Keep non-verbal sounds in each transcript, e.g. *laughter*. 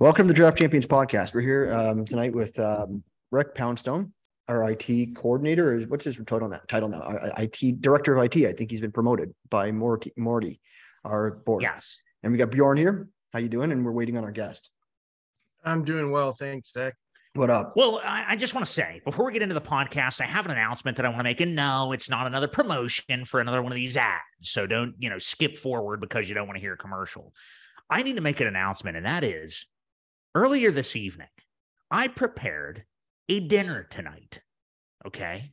Welcome to the Draft Champions podcast. We're here um, tonight with um, Rick Poundstone, our IT coordinator. Or what's his title now? Title now? Our IT director of IT. I think he's been promoted by Morty, Morty our board. Yes. And we got Bjorn here. How you doing? And we're waiting on our guest. I'm doing well, thanks, Zach. What up? Well, I, I just want to say before we get into the podcast, I have an announcement that I want to make. And no, it's not another promotion for another one of these ads. So don't, you know, skip forward because you don't want to hear a commercial. I need to make an announcement, and that is earlier this evening, I prepared a dinner tonight. Okay.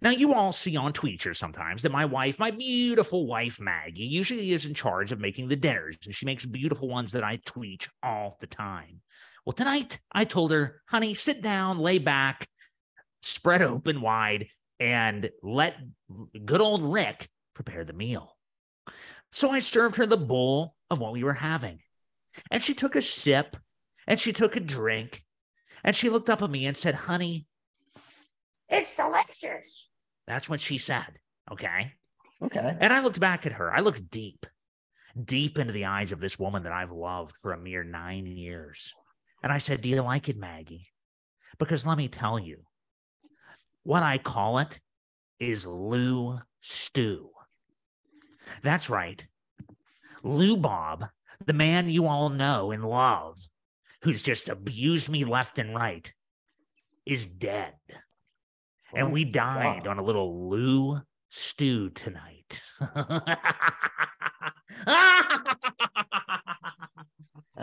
Now, you all see on Tweeter sometimes that my wife, my beautiful wife, Maggie, usually is in charge of making the dinners, and she makes beautiful ones that I tweet all the time. Well, tonight I told her, honey, sit down, lay back, spread open wide, and let good old Rick prepare the meal. So I served her the bowl of what we were having. And she took a sip and she took a drink and she looked up at me and said, Honey, it's delicious. That's what she said. Okay. Okay. And I looked back at her. I looked deep, deep into the eyes of this woman that I've loved for a mere nine years. And I said, Do you like it, Maggie? Because let me tell you, what I call it is Lou Stew. That's right. Lou Bob, the man you all know and love, who's just abused me left and right, is dead. And we dined on a little Lou stew tonight. *laughs* that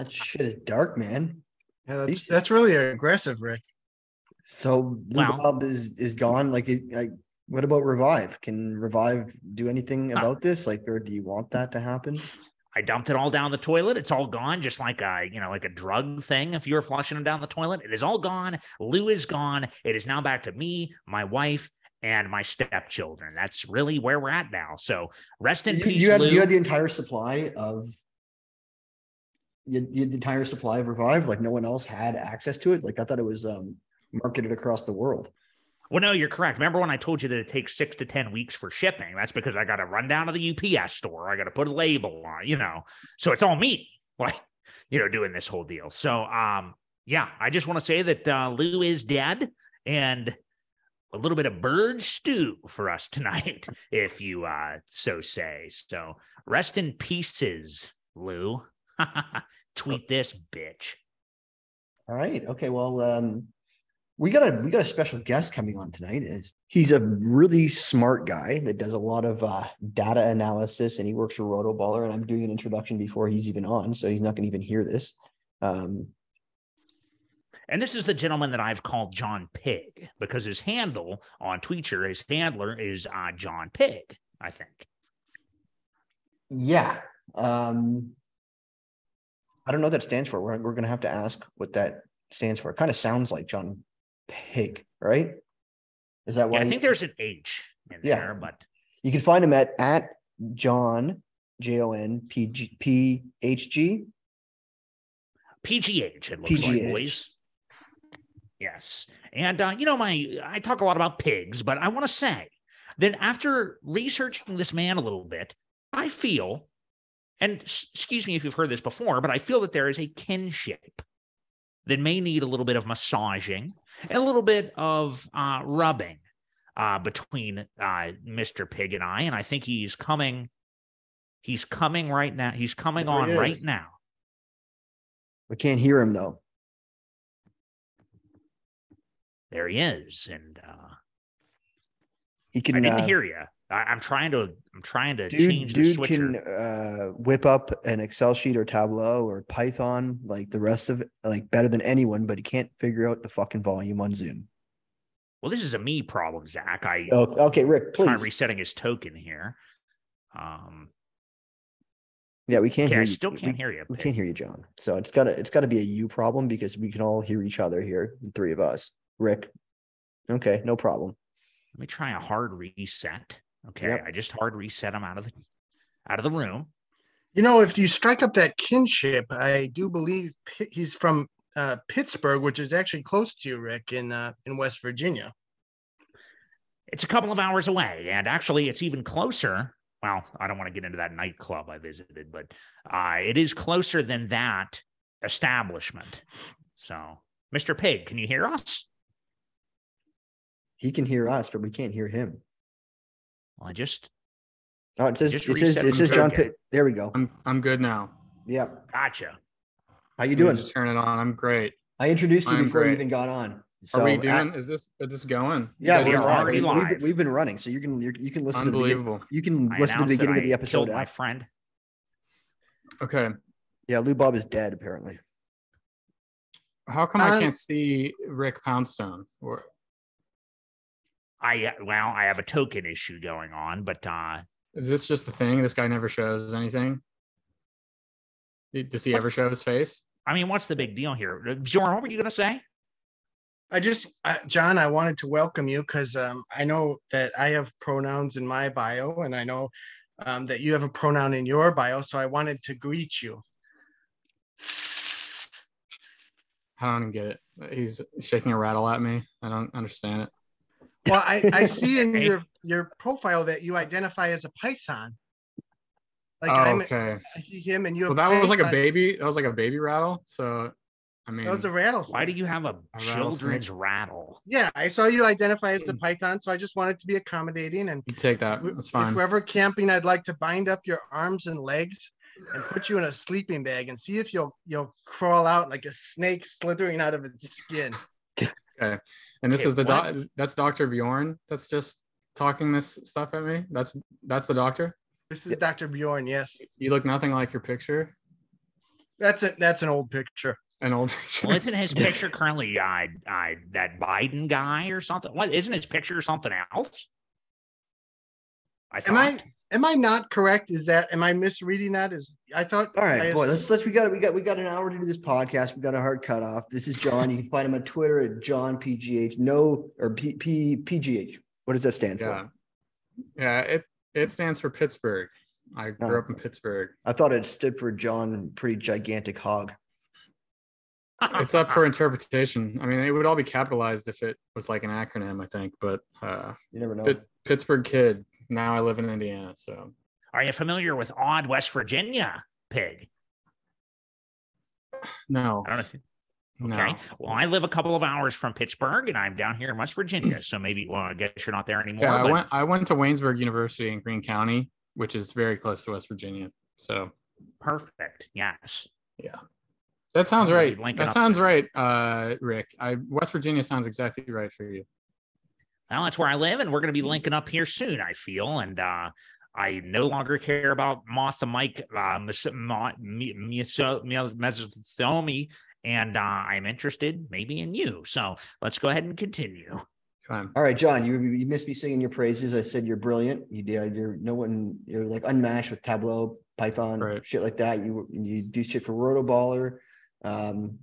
shit is dark, man. Yeah, that's, that's really aggressive, Rick. So Lou Well- Bob is is gone. Like, it- like, what about Revive? Can Revive do anything Uh, about this? Like, or do you want that to happen? I dumped it all down the toilet. It's all gone, just like a you know, like a drug thing. If you were flushing them down the toilet, it is all gone. Lou is gone. It is now back to me, my wife, and my stepchildren. That's really where we're at now. So rest in You, peace, you had Lou. you had the entire supply of you, you had the entire supply of Revive. Like, no one else had access to it. Like, I thought it was um marketed across the world. Well, no, you're correct. Remember when I told you that it takes six to 10 weeks for shipping? That's because I got to run down to the UPS store. I got to put a label on, you know. So it's all me, *laughs* like, you know, doing this whole deal. So, um, yeah, I just want to say that uh, Lou is dead and a little bit of bird stew for us tonight, *laughs* if you uh, so say. So rest in pieces, Lou. *laughs* Tweet this bitch. All right. Okay. Well, um, we got a we got a special guest coming on tonight. Is he's a really smart guy that does a lot of uh, data analysis, and he works for Rotoballer. And I'm doing an introduction before he's even on, so he's not going to even hear this. Um, And this is the gentleman that I've called John Pig because his handle on Tweeter, his handler is uh, John Pig, I think. yeah. Um, I don't know what that stands for. We're we're going to have to ask what that stands for. It kind of sounds like John Pig, right? Is that why? Yeah, I think there's an H in Yeah. there, but You can find him at at John J O N P G P H G. PGH, it looks PGH. like, boys. Yes. And, uh, you know, my, I talk a lot about pigs, but I want to say that after researching this man a little bit, I feel, and excuse me if you've heard this before, but I feel that there is a kinship that may need a little bit of massaging and a little bit of uh, rubbing uh, between uh, Mr. Pig and I. And I think he's coming. He's coming right now. He's coming There on he right now. We can't hear him though. There he is, and uh, He can. I didn't uh, hear you. I, I'm trying to. I'm trying to Dude, change the dude switcher. can uh, whip up an Excel sheet or Tableau or Python like the rest of it, like better than anyone, but he can't figure out the fucking volume on Zoom. Well, this is a me problem, Zach. I Oh, okay, Rick, please. resetting his token here. Um, Yeah, we can't okay, hear I you. still We- can't hear you. We can't hear you, John. So it's gotta it's gotta be a you problem because we can all hear each other here, the three of us. Rick. Okay, no problem. Let me try a hard reset. Okay, Yep. I just hard reset him out of the out of the room. You know, if you strike up that kinship, I do believe he's from uh, Pittsburgh, which is actually close to you, Rick, in uh, in West Virginia. It's a couple of hours away, and actually, it's even closer. Well, I don't want to get into that nightclub I visited, but uh, it is closer than that establishment. So, Mr. Pig, can you hear us? He can hear us, but we can't hear him. Well, I just Oh, it says it says it says John again. Pitt. There we go. I'm I'm good now. Yep. gotcha. How you doing? Just turn it on. I'm great. I introduced you I'm before you even got on. So Are we at- doing? is this is this going? Yeah, we we're are are live. already We've been- live. We've been running, so you can you're, you can listen to the beginning. You can I listen to the beginning of the episode. my friend. Okay. Yeah, Lou Bob is dead apparently. How come Uh, I can't see Rick Poundstone? Or I uh, well, I have a token issue going on, but uh is this just the thing? This guy never shows anything. Does he ever show his face? I mean, what's the big deal here? Uh, Bjorn, what were you gonna say? I just, uh, John, I wanted to welcome you because um, I know that I have pronouns in my bio, and I know um, that you have a pronoun in your bio. So I wanted to greet you. I don't get it. He's shaking a rattle at me. I don't understand it. Well, I, I *laughs* see in Okay. your your profile that you identify as a Python. Like oh, I'm okay. him, and you. Well, have that was like a baby. That was like a baby rattle. So, I mean, That was a rattle. Why do you have a rattlesnake. children's rattle? Yeah, I saw you identify Hmm. as a Python, so I just wanted to be accommodating. And you take that. w- That's if fine. we're ever camping, I'd like to bind up your arms and legs and put you in a sleeping bag and see if you'll you'll crawl out like a snake slithering out of its skin. *laughs* Okay. And this Okay, is the what? doc. That's Dr. Bjorn. That's just talking this stuff at me. That's that's the doctor. This is Dr. Bjorn. Yes, You look nothing like your picture. that's it. That's an old picture. An old picture. Well, isn't his *laughs* picture currently uh, uh, that Biden guy or something? What isn't his picture something else? I Am I thought. Am I not correct? Is that am I misreading that? Is I thought. All right, I boy, let's let's we got we got we got an hour to do this podcast. We got a hard cut off. This is John. You can find him on Twitter at John PGH. No or P, P PGH. What does that stand yeah. for? Yeah. It it stands for Pittsburgh. I grew Oh. up in Pittsburgh. I thought it stood for John, pretty gigantic hog. *laughs* It's up for interpretation. I mean, it would all be capitalized if it was like an acronym, I think. But uh, You never know. Pit- Pittsburgh kid. Now I live in Indiana. So Are you familiar with Odd West Virginia pig? *sighs* no, I if- no. Okay. Well, I live a couple of hours from Pittsburgh, and I'm down here in West Virginia. So maybe, well, I guess you're not there anymore. Yeah, I but went. I went to Waynesburg University in Greene County, which is very close to West Virginia. So perfect. Yes. Yeah. That sounds right. That sounds right, uh, Rick. I West Virginia sounds exactly right for you. Well, that's where I live, and we're going to be linking up here soon. I feel, and uh, I no longer care about Martha Mike uh, Mes- Ma- Me- Mesothomi, and uh, I'm interested maybe in you. So let's go ahead and continue. Fine. All right, John, you you missed me singing your praises. I said you're brilliant. You did. You're no one. You're like unmatched with Tableau, Python, Right. shit like that. You you do shit for Rotoballer, um,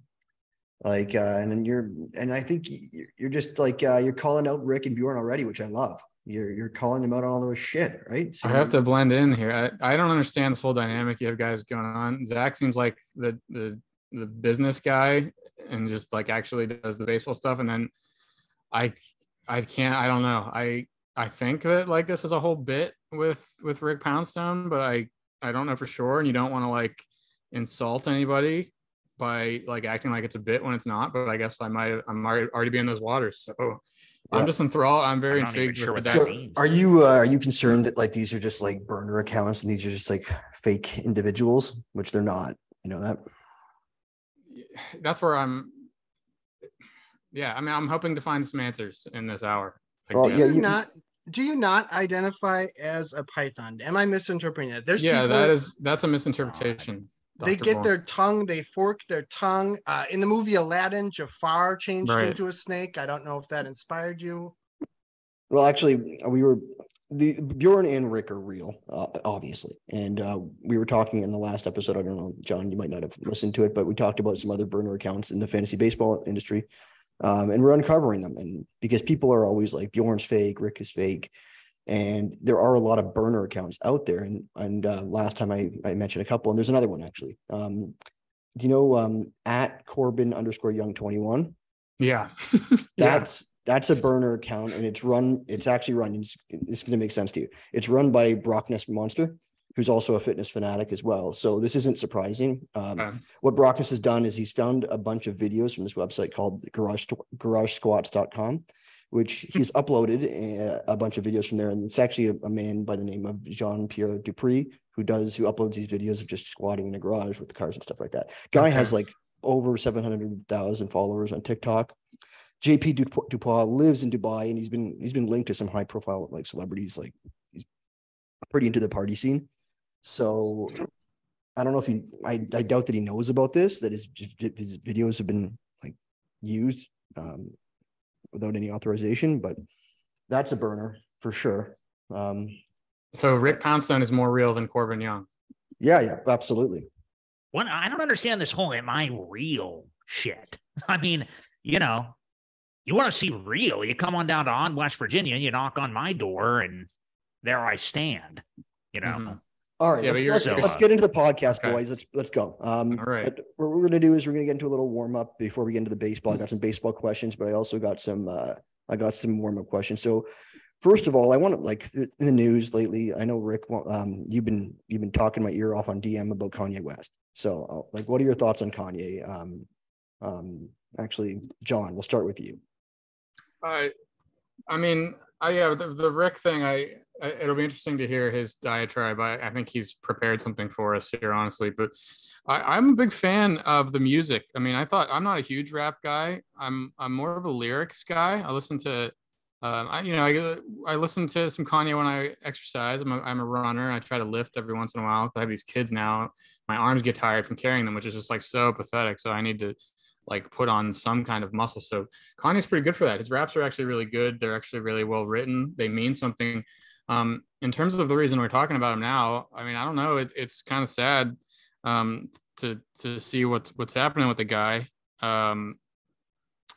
like uh, and then you're and I think you're, just like uh, you're calling out Rick and Bjorn already, which I love. You're you're calling them out on all their shit, right? So I have to blend in here. I, I don't understand this whole dynamic you have guys going on. Zach seems like the the the business guy and just like actually does the baseball stuff. And then I I can't I don't know. I I think that like this is a whole bit with with Rick Poundstone, but I I don't know for sure. And you don't want to like insult anybody by like acting like it's a bit when it's not. But I guess I might I'm already already be in those waters. So Yeah. I'm just enthralled. I'm very I'm intrigued sure with what that So, means. are you uh, are you concerned that like these are just like burner accounts and these are just like fake individuals, which they're not? You know that. *sighs* that's where I'm. Yeah, I mean, I'm hoping to find some answers in this hour. I Well, guess. yeah, do you you- not do you not identify as a Python? Am I misinterpreting it? There's yeah, people that is that's a misinterpretation. They get Bourne. their tongue, they fork their tongue. Uh, in the movie Aladdin, Jafar changed Right. into a snake. I don't know if that inspired you. Well, actually, we were the Bjorn and Rick are real, uh, obviously, and uh, we were talking in the last episode. I don't know, John, you might not have listened to it, but we talked about some other burner accounts in the fantasy baseball industry, um, and we're uncovering them. And because people are always like Bjorn's fake, Rick is fake, and there are a lot of burner accounts out there. And and uh, last time I I mentioned a couple, and there's another one actually. Um, do you know um, at Corbin underscore Young twenty one? *laughs* Yeah, That's that's a burner account, and it's run. It's actually run. It's, it's going to make sense to you. It's run by Brockness Monster, who's also a fitness fanatic as well. So this isn't surprising. Um. What Brockness has done is he's found a bunch of videos from this website called garage, garagesquats.com, which he's uploaded a, a bunch of videos from there. And it's actually a, a man by the name of Jean Pierre Dupree who does, who uploads these videos of just squatting in a garage with the cars and stuff like that. Guy Okay. has like over 700,000 followers on TikTok. JP Dupo- Dupois lives in Dubai and he's been, he's been linked to some high profile like celebrities. Like he's pretty into the party scene. So I don't know if he, I, I doubt that he knows about this, that his, his videos have been like used um, without any authorization, but that's a burner for sure. Um, So Rick Poundstone is more real than Corbin Young. yeah, yeah, absolutely. What I don't understand this whole am I real shit. *laughs* I mean, you know, you want to see real, you come on down to on West Virginia, and you knock on my door, and there I stand. You know, Mhm. All right, Yeah, let's, let's, let's get into the podcast, Okay. boys. Let's let's go. Um, All right. What we're gonna do is we're gonna get into a little warm up before we get into the baseball. I got some baseball questions, but I also got some uh, I got some warm up questions. So first of all, I want to like in the news lately. I know Rick, um, you've been you've been talking my ear off on DM about Kanye West. So uh, like, what are your thoughts on Kanye? Um, um, actually, John, we'll start with you. I, I mean, I yeah, the, the Rick thing. I, I it'll be interesting to hear his diatribe. I, I think he's prepared something for us here, honestly. But I, I'm a big fan of the music. I mean, I thought I'm not a huge rap guy. I'm I'm more of a lyrics guy. I listen to, um, I you know I I listen to some Kanye when I exercise. I'm a, I'm a runner. I try to lift every once in a while. I have these kids now. My arms get tired from carrying them, which is just like so pathetic. So I need to like put on some kind of muscle. So Kanye's pretty good for that. His raps are actually really good. They're actually really well written. They mean something. Um, in terms of the reason we're talking about him now, I mean, I don't know. It, it's kind of sad um, to to see what's what's happening with the guy. Um,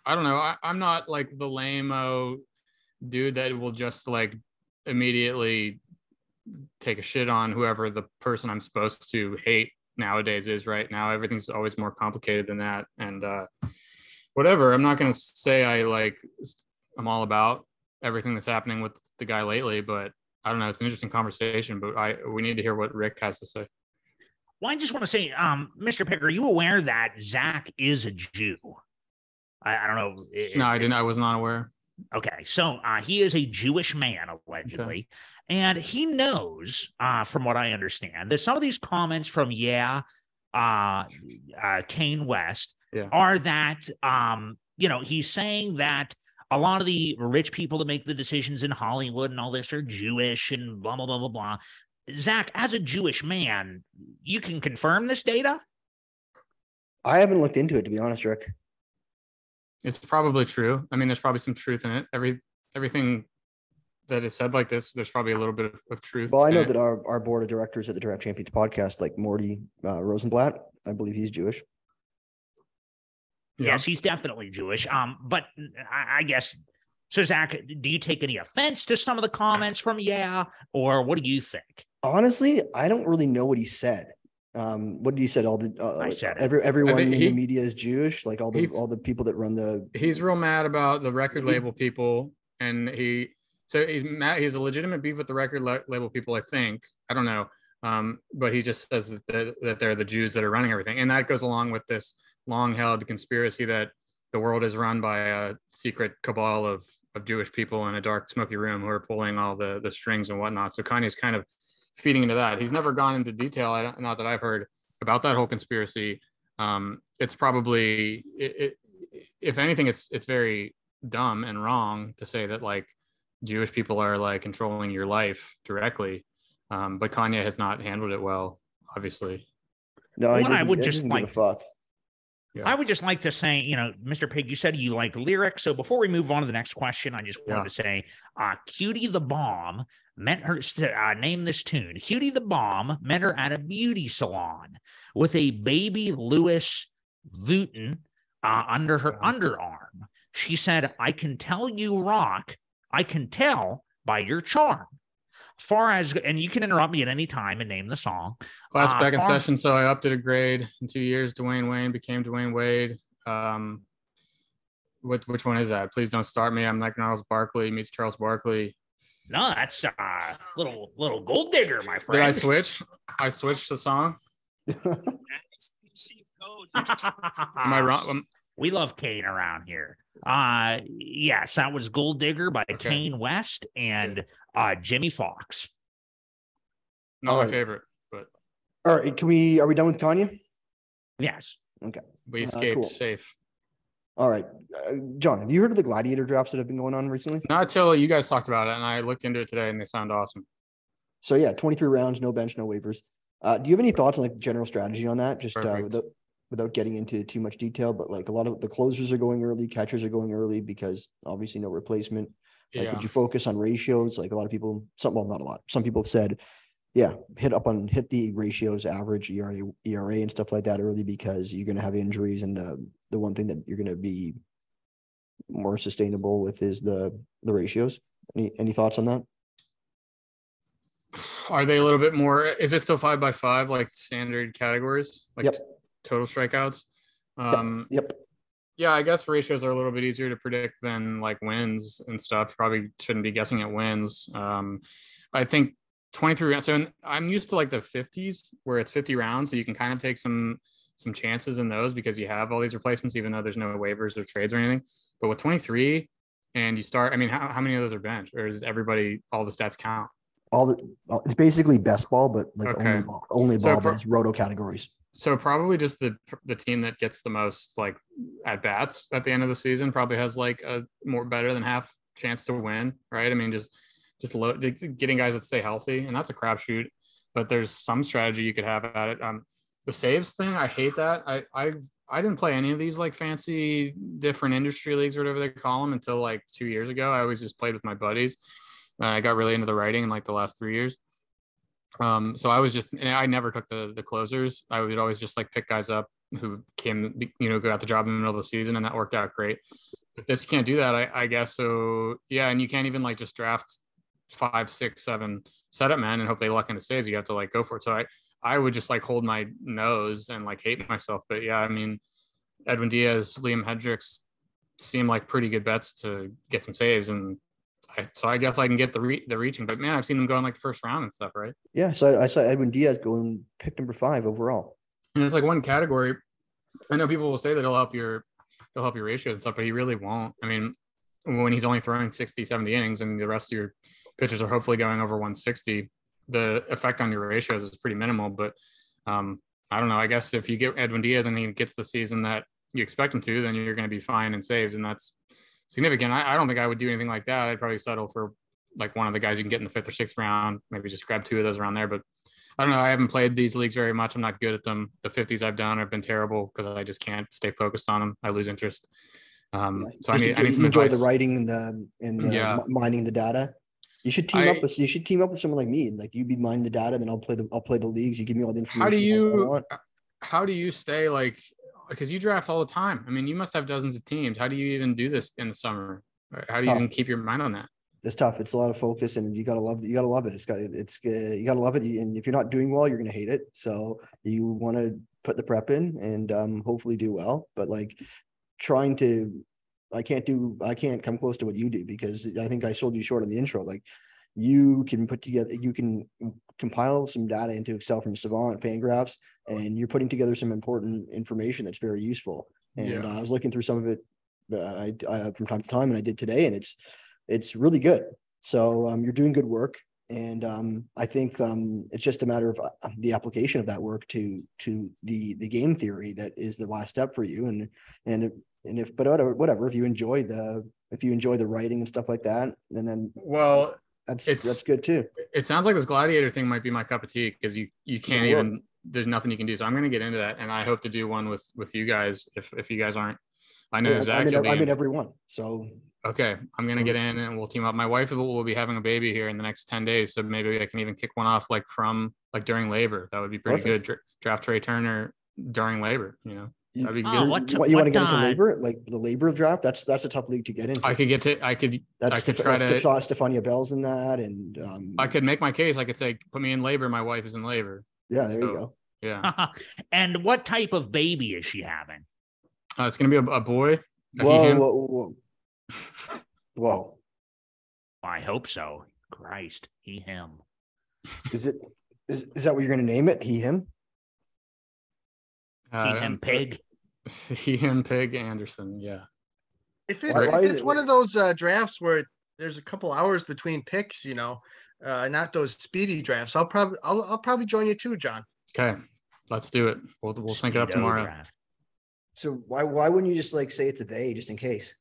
I don't know. I, I'm not like the lame dude that will just like immediately take a shit on whoever the person I'm supposed to hate nowadays is right now. Everything's always more complicated than that. And uh, whatever. I'm not gonna say I like I'm all about everything that's happening with the guy lately, but I don't know. It's an interesting conversation, but I we need to hear what Rick has to say. well, I just want to say, um, Mr. Picker, are you aware that Zach is a Jew? I, I don't know. No, I didn't. I was not aware. Okay, so uh, he is a Jewish man, allegedly, and he knows, uh, from what I understand, that some of these comments from yeah, uh, uh, Kane West Yeah. are that um, you know he's saying that a lot of the rich people that make the decisions in Hollywood and all this are Jewish and blah blah blah blah blah. Zach, as a Jewish man, you can confirm this data. I haven't looked into it to be honest, Rick. It's probably true. I mean, there's probably some truth in it. Every everything that is said like this, there's probably a little bit of, of truth. Well, I know that our, our board of directors at the Draft Champions podcast, like Morty uh, Rosenblatt, I believe he's Jewish. Yeah. Yes, he's definitely Jewish. Um, but I, I guess so. Zach, do you take any offense to some of the comments from Yeah, or what do you think? Honestly, I don't really know what he said. Um, what did he said? All the uh, I said every everyone in he- the media is Jewish, like all the he- all the people that run the. he's real mad about the record He- label people and he so he's mad he's a legitimate beef with the record la- label people i think. I don't know. Um, but he just says that, that, that they're the jews that are running everything. And that goes along with this long held conspiracy that the world is run by a secret cabal of of jewish people in a dark smoky room who are pulling all the the strings and whatnot. So kanye's kind of feeding into that. He's never gone into detail I don't, not that i've heard about that whole conspiracy. Um, it's probably it, it, if anything it's it's very dumb and wrong to say that like Jewish people are like controlling your life directly. Um, but Kanye has not handled it well, obviously. No, he Well, I would he just like fuck. Yeah. I would just like to say, you know, Mr. Pig, you said you like lyrics. So before we move on to the next question, I just wanted Yeah. to say, uh, Cutie the Bomb met her to uh, name this tune. Cutie the Bomb met her at a beauty salon with a baby Louis Vuitton uh, under her Yeah. underarm. She said, I can tell you rock. I can tell by your charm. Far as, and you can interrupt me at any time and name the song. Class Uh, back in session, so I upped it a grade in two years. Dwayne Wayne became Dwyane Wade. Um, what which one is that? Please don't start me. I'm like Gnarls Barkley meets Charles Barkley. No, that's uh little little gold digger, my friend. Did I switch? I switched the song. *laughs* *laughs* Am I wrong? We love Kane around here. Uh yes, that was Gold Digger by Okay. Kane West and uh Jimmy Fox. Not my Alright. favorite, but All right, can we? Are we done with Kanye? Yes. Okay. We Uh, escaped cool. safe. All right, uh, John. Have you heard of the gladiator drafts that have been going on recently? Not till you guys talked about it, and I looked into it today, and they sound awesome. So yeah, 23 rounds, no bench, no waivers. Uh, do you have any thoughts on like general strategy on that? Just uh, Perfect. Without getting into too much detail, but like a lot of the closers are going early, catchers are going early because obviously no replacement. Like, Yeah. would you focus on ratios? Like a lot of people, some well, not a lot. Some people have said, yeah, hit up on hit the ratios, average ERA, ERA, and stuff like that early because you're going to have injuries, and the the one thing that you're going to be more sustainable with is the the ratios. Any any thoughts on that? Are they a little bit more? Is it still five by five, like standard categories? Like Yep. Total strikeouts. Um, Yep. yeah, I guess ratios are a little bit easier to predict than like wins and stuff. Probably shouldn't be guessing at wins. Um, I think 23 rounds. So I'm used to like the 50s where it's 50 rounds, so you can kind of take some some chances in those because you have all these replacements, even though there's no waivers or trades or anything. But with 23, and you start, I mean, how, how many of those are bench, or is everybody all the stats count? all the it's basically best ball, but like only Okay. ball, only So ball, pro- but it's roto categories. So probably just the the team that gets the most like at bats at the end of the season probably has like a more better than half chance to win, right? I mean, just just low, getting guys that stay healthy, and that's a crapshoot. But there's some strategy you could have at it. Um, the saves thing, I hate that. I I I didn't play any of these like fancy different industry leagues or whatever they call them until like two years ago. I always just played with my buddies. Uh, I got really into the writing in like the last three years. Um, so I was just, and I never took the the closers. I would always just like pick guys up who came, you know, got the job in the middle of the season, and that worked out great. But this you can't do that, I, I guess. So yeah, and you can't even like just draft five, six, seven setup men and hope they luck into saves. You have to like go for it. So I, I would just like hold my nose and like hate myself. But yeah, I mean, Edwin Diaz, Liam Hendriks seem like pretty good bets to get some saves, and I, so I guess I can get the re- the reaching. But man, I've seen them go in like the first round and stuff, right? Yeah, so I, I saw Edwin Diaz going pick number five overall. And it's like one category. I know people will say that he'll help your he'll help your ratios and stuff, but he really won't. I mean, when he's only throwing 60, 70 innings and the rest of your pitchers are hopefully going over 160, the effect on your ratios is pretty minimal. But um, I don't know. I guess if you get Edwin Diaz and he gets the season that you expect him to, then you're going to be fine and saved. And that's significant. I, I don't think I would do anything like that. I'd probably settle for like one of the guys you can get in the fifth or sixth round, maybe just grab two of those around there. But I don't know. I haven't played these leagues very much. I'm not good at them. The 50s I've done have been terrible because I just can't stay focused on them. I lose interest. Um, so I need, I enjoy- need some enjoy advice. the writing and the and the Yeah. mi- mining the data. You should team I- up with you should team up with someone like me. Like you be mining the data, then I'll play the I'll play the leagues. You give me all the information. How do you how do you stay like because you draft all the time? I mean, you must have dozens of teams. How do you even do this in the summer? How do you Tough. even keep your mind on that? It's tough. It's a lot of focus, and you gotta love. You gotta love it. It's got. It's. Uh, you gotta love it. And if you're not doing well, you're gonna hate it. So you want to put the prep in and um, hopefully do well. But like trying to, I can't do. I can't come close to what you do because I think I sold you short on the intro. Like you can put together. You can compile some data into Excel from Savant, Fangraphs, and you're putting together some important information that's very useful. And Yeah. uh, I was looking through some of it uh, I, I, from time to time, and I did today, and it's it's really good. So um, you're doing good work, and um, I think um, it's just a matter of uh, the application of that work to to the the game theory that is the last step for you. And and if, and if but whatever whatever if you enjoy the if you enjoy the writing and stuff like that, and then Well, that's It's- that's good too. it sounds like this gladiator thing might be my cup of tea because you you can't even there's nothing you can do. So I'm gonna get into that, and I hope to do one with with you guys if if you guys aren't. I know Yeah, Zach. I'm, in, I'm in. every one. So Okay, I'm gonna get in and we'll team up. My wife will, be having a baby here in the next ten days, so maybe I can even kick one off like from like during labor. That would be pretty Perfect. good. Dra- Draft Trea Turner during labor. You know, you, That'd Oh, good. what t- what you want to get into labor, like the labor draft. That's that's a tough league to get into. I could get to. I could. that's I could Steph- try that's to- Steph- Stephania Bell's in that, and um, I could make my case. I could say, put me in labor. My wife is in labor. yeah, there you go. Yeah, *laughs* and what type of baby is she having? uh, it's gonna be a, a boy. A he, Whoa, him. whoa, whoa, whoa. I hope so. Christ, he him. Is it is, is that what you're going to name it? He him? He Uh, him pig. *laughs* He him pig Anderson. Yeah. If it's, Why- if why it's it- one of those uh, drafts where there's a couple hours between picks, you know, uh, not those speedy drafts, I'll probably I'll, I'll probably join you too, John. Okay. Let's do it. We'll we'll sync it up tomorrow. draft. So why why wouldn't you just like say it's a they just in case?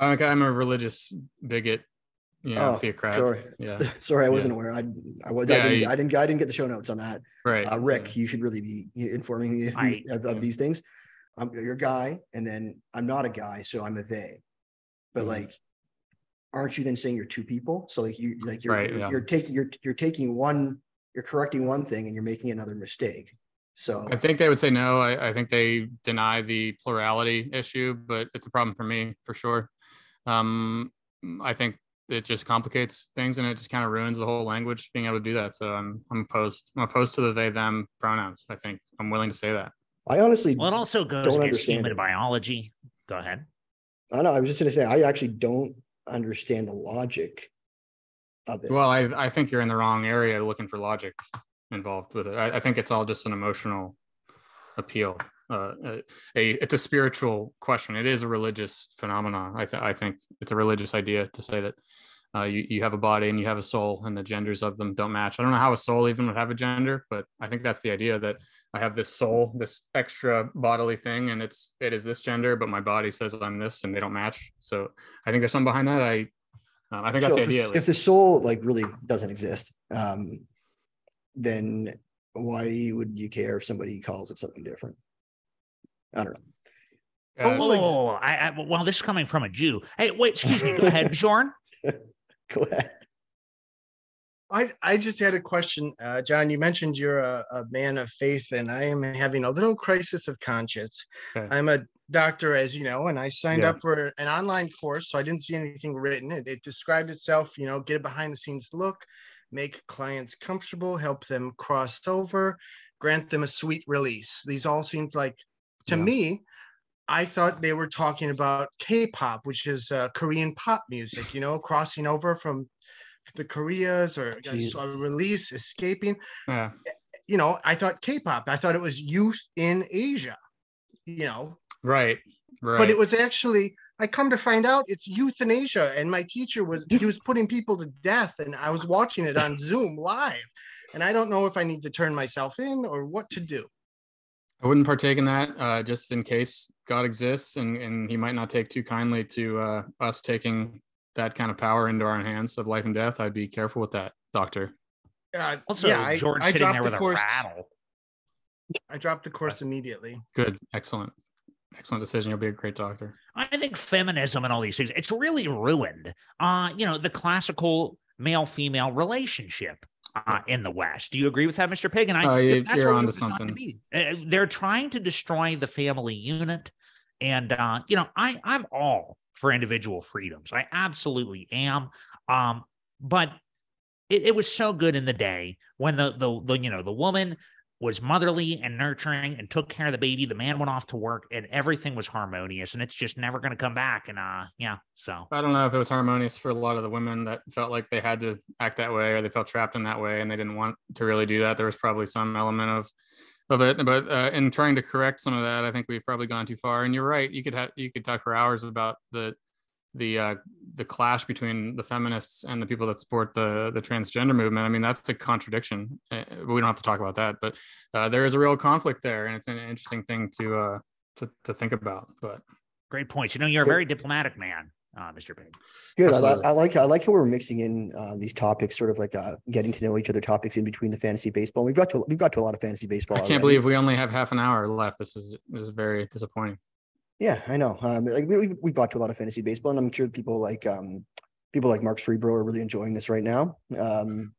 Okay, I'm a religious bigot. You know, Oh, theocrat. sorry. Yeah. *laughs* Sorry, I wasn't aware. I I, was, Yeah, didn't, you- I didn't I didn't get the show notes on that. Right. Uh, Rick, you should really be informing me of these, I- of, of these things. I'm your guy, and then I'm not a guy, so I'm a they. But Mhm. like, aren't you then saying you're two people? So like you like you're Right, you're, yeah. you're taking you're you're taking one you're correcting one thing and you're making another mistake. So I think they would say no. I, I think they deny the plurality issue, but it's a problem for me for sure. Um, I think it just complicates things and it just kind of ruins the whole language being able to do that. So I'm I'm opposed. I'm opposed to the they them pronouns. I think I'm willing to say that. I honestly Well, it also goes Don't against understand human it. biology. Go ahead. I know I was just gonna say I actually don't understand the logic of it. Well, I I think you're in the wrong area looking for logic involved with it. I, I think it's all just an emotional appeal. Uh, a, a it's a spiritual question. It is a religious phenomenon. I th- I think it's a religious idea to say that uh, you you have a body and you have a soul, and the genders of them don't match. I don't know how a soul even would have a gender, but I think that's the idea that I have this soul, this extra bodily thing, and it's it is this gender, but my body says I'm this, and they don't match. So I think there's something behind that. I um, I think that's So the if, idea. the, if the soul like really doesn't exist, um, then why would you care if somebody calls it something different? I don't know. least. Uh, well, Oh, I, I well, this is coming from a Jew. Hey, wait, excuse me. Go ahead, *laughs* Bjorn. *laughs* Go ahead. I I just had a question, uh, John. You mentioned you're a, a man of faith, and I am having a little crisis of conscience. Okay. I'm a doctor, as you know, and I signed Yeah. up for an online course, so I didn't see anything written. It, it described itself, you know, get a behind the scenes look, make clients comfortable, help them cross over, grant them a sweet release. These all seemed like, to Yeah. me, I thought they were talking about K-pop, which is uh, Korean pop music, you know, crossing over from the Koreas or release, escaping. yeah. You know, I thought K-pop. I thought it was youth in Asia. You know, Right. Right. but it was actually. I come to find out it's euthanasia, and my teacher was he was putting people to death, and I was watching it on Zoom live, and I don't know if I need to turn myself in or what to do. I wouldn't partake in that, uh, just in case God exists, and and He might not take too kindly to uh, us taking that kind of power into our hands of life and death. I'd be careful with that, Doctor. Uh, Also, yeah, I, George I sitting dropped there the with a course. rattle. I dropped the course immediately. Good, excellent, excellent decision. You'll be a great doctor. I think feminism and all these things, it's really ruined, uh, you know, the classical male female relationship uh, in the West. Do you agree with that, Mr. Pig? And I, Uh, you- that's you're what we onto something. be. Uh, they're trying to destroy the family unit. And, uh, you know, I, I'm all for individual freedoms. I absolutely am. Um, but it, it was so good in the day when the, the, the, you know, the woman was motherly and nurturing and took care of the baby. The man went off to work and everything was harmonious and it's just never going to come back. And uh, yeah, so I don't know if it was harmonious for a lot of the women that felt like they had to act that way or they felt trapped in that way and they didn't want to really do that. There was probably some element of of it, but uh, in trying to correct some of that, I think we've probably gone too far. And you're right. You could have you could talk for hours about the the uh, the clash between the feminists and the people that support the the transgender movement. I mean, that's a contradiction. Uh, we don't have to talk about that, but uh, there is a real conflict there, and it's an interesting thing to uh, to to think about. But great point. You know, you're a Good. very diplomatic man, uh, Mr. Pig. Good. I, I like I like how we're mixing in uh, these topics, sort of like uh, getting to know each other topics in between the fantasy baseball. We've got to we've got to a lot of fantasy baseball. I can't already. believe we only have half an hour left. This is this is very disappointing. Yeah, I know. Um, like we, we we've got to a lot of fantasy baseball, and I'm sure people like um people like Mark Cerebro are really enjoying this right now. Um,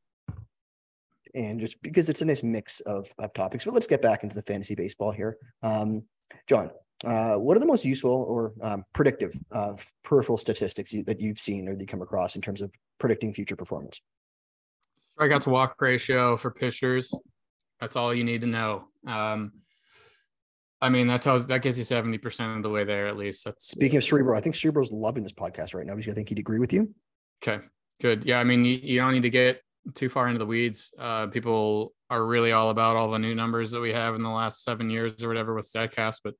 and just because it's a nice mix of of topics. But let's get back into the fantasy baseball here. Um, John, uh, what are the most useful or um, predictive of peripheral statistics you, that you've seen or that you come across in terms of predicting future performance? Strikeout to walk ratio for pitchers. That's all you need to know. Um, I mean, that tells that gets you seventy percent of the way there at least. That's Speaking of Cerebro, I think Cerebro's loving this podcast right now because I think he'd agree with you. okay. Good. Yeah. I mean, you, you don't need to get too far into the weeds. Uh, people are really all about all the new numbers that we have in the last seven years or whatever with StatCast, but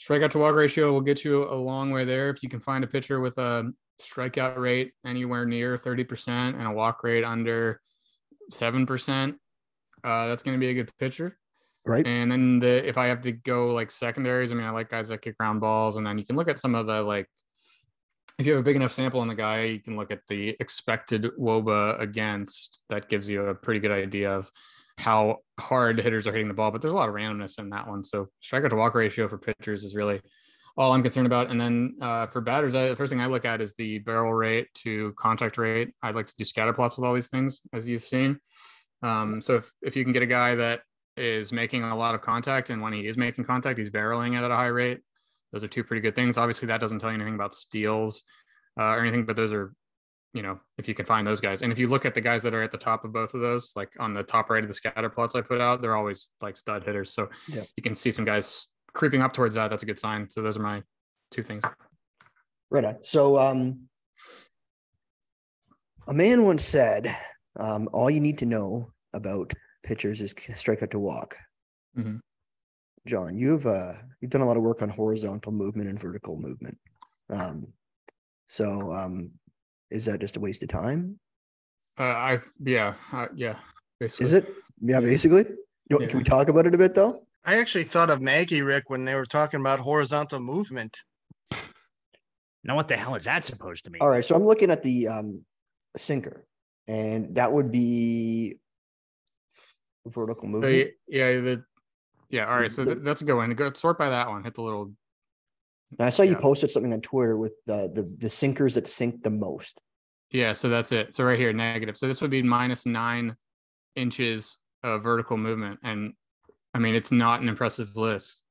strikeout to walk ratio will get you a long way there. If you can find a pitcher with a strikeout rate anywhere near 30% and a walk rate under 7%, uh, that's going to be a good pitcher. Right. And then the if I have to go like secondaries, I mean, I like guys that kick ground balls, and then you can look at some of the like if you have a big enough sample on the guy, you can look at the expected WOBA against. That gives you a pretty good idea of how hard hitters are hitting the ball. But there's a lot of randomness in that one. So strikeout to walk ratio for pitchers is really all I'm concerned about. And then uh, for batters, I, the first thing I look at is the barrel rate to contact rate. I'd like to do scatter plots with all these things, as you've seen. Um, so if, if you can get a guy that is making a lot of contact, and when he is making contact, he's barreling it at a high rate. Those are two pretty good things. Obviously, that doesn't tell you anything about steals uh, or anything, but those are, you know, if you can find those guys. And if you look at the guys that are at the top of both of those, like on the top right of the scatter plots I put out, they're always like stud hitters. So Yeah. you can see some guys creeping up towards that. That's a good sign. So those are my two things. Right on. So, um, a man once said, um, all you need to know about pitchers is strikeout to walk. Mhm. John, you've uh, you've done a lot of work on horizontal movement and vertical movement. Um, so, um, is that just a waste of time? Uh, I yeah uh, yeah. Basically. Is it? Yeah, Yeah. basically. You, Yeah. Can we talk about it a bit though? I actually thought of Maggie Rick when they were talking about horizontal movement. *laughs* Now, what the hell is that supposed to mean? All right. So I'm looking at the um, sinker, and that would be vertical movement. yeah the yeah. All right. So th- that's a good one. Go sort by that one. Hit the little I saw you Yeah. posted something on Twitter with the, the the sinkers that sink the most. Yeah, so that's it. So right here, negative. So this would be minus nine inches of vertical movement. And I mean, it's not an impressive list.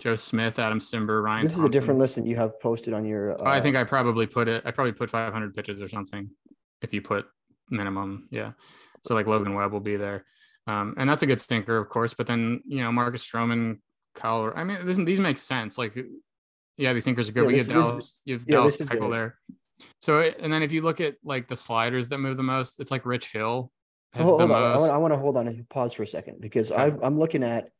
Joe Smith, Adam Cimber, Ryan. This is a different list than you have posted on your. Uh, I think I probably put it, I probably put 500 pitches or something if you put minimum. Yeah. So like Logan Webb will be there. Um, and that's a good sinker, of course. But then, you know, Marcus Stroman, Kyle, I mean, this, these make sense. Like, yeah, these sinkers are good. Yeah, we get Dallas, you have yeah, Dallas Keuchel there. So, and then if you look at like the sliders that move the most, it's like Rich Hill has hold, the hold on. I most. want, I want to hold on and pause for a second because Okay. I, I'm looking at,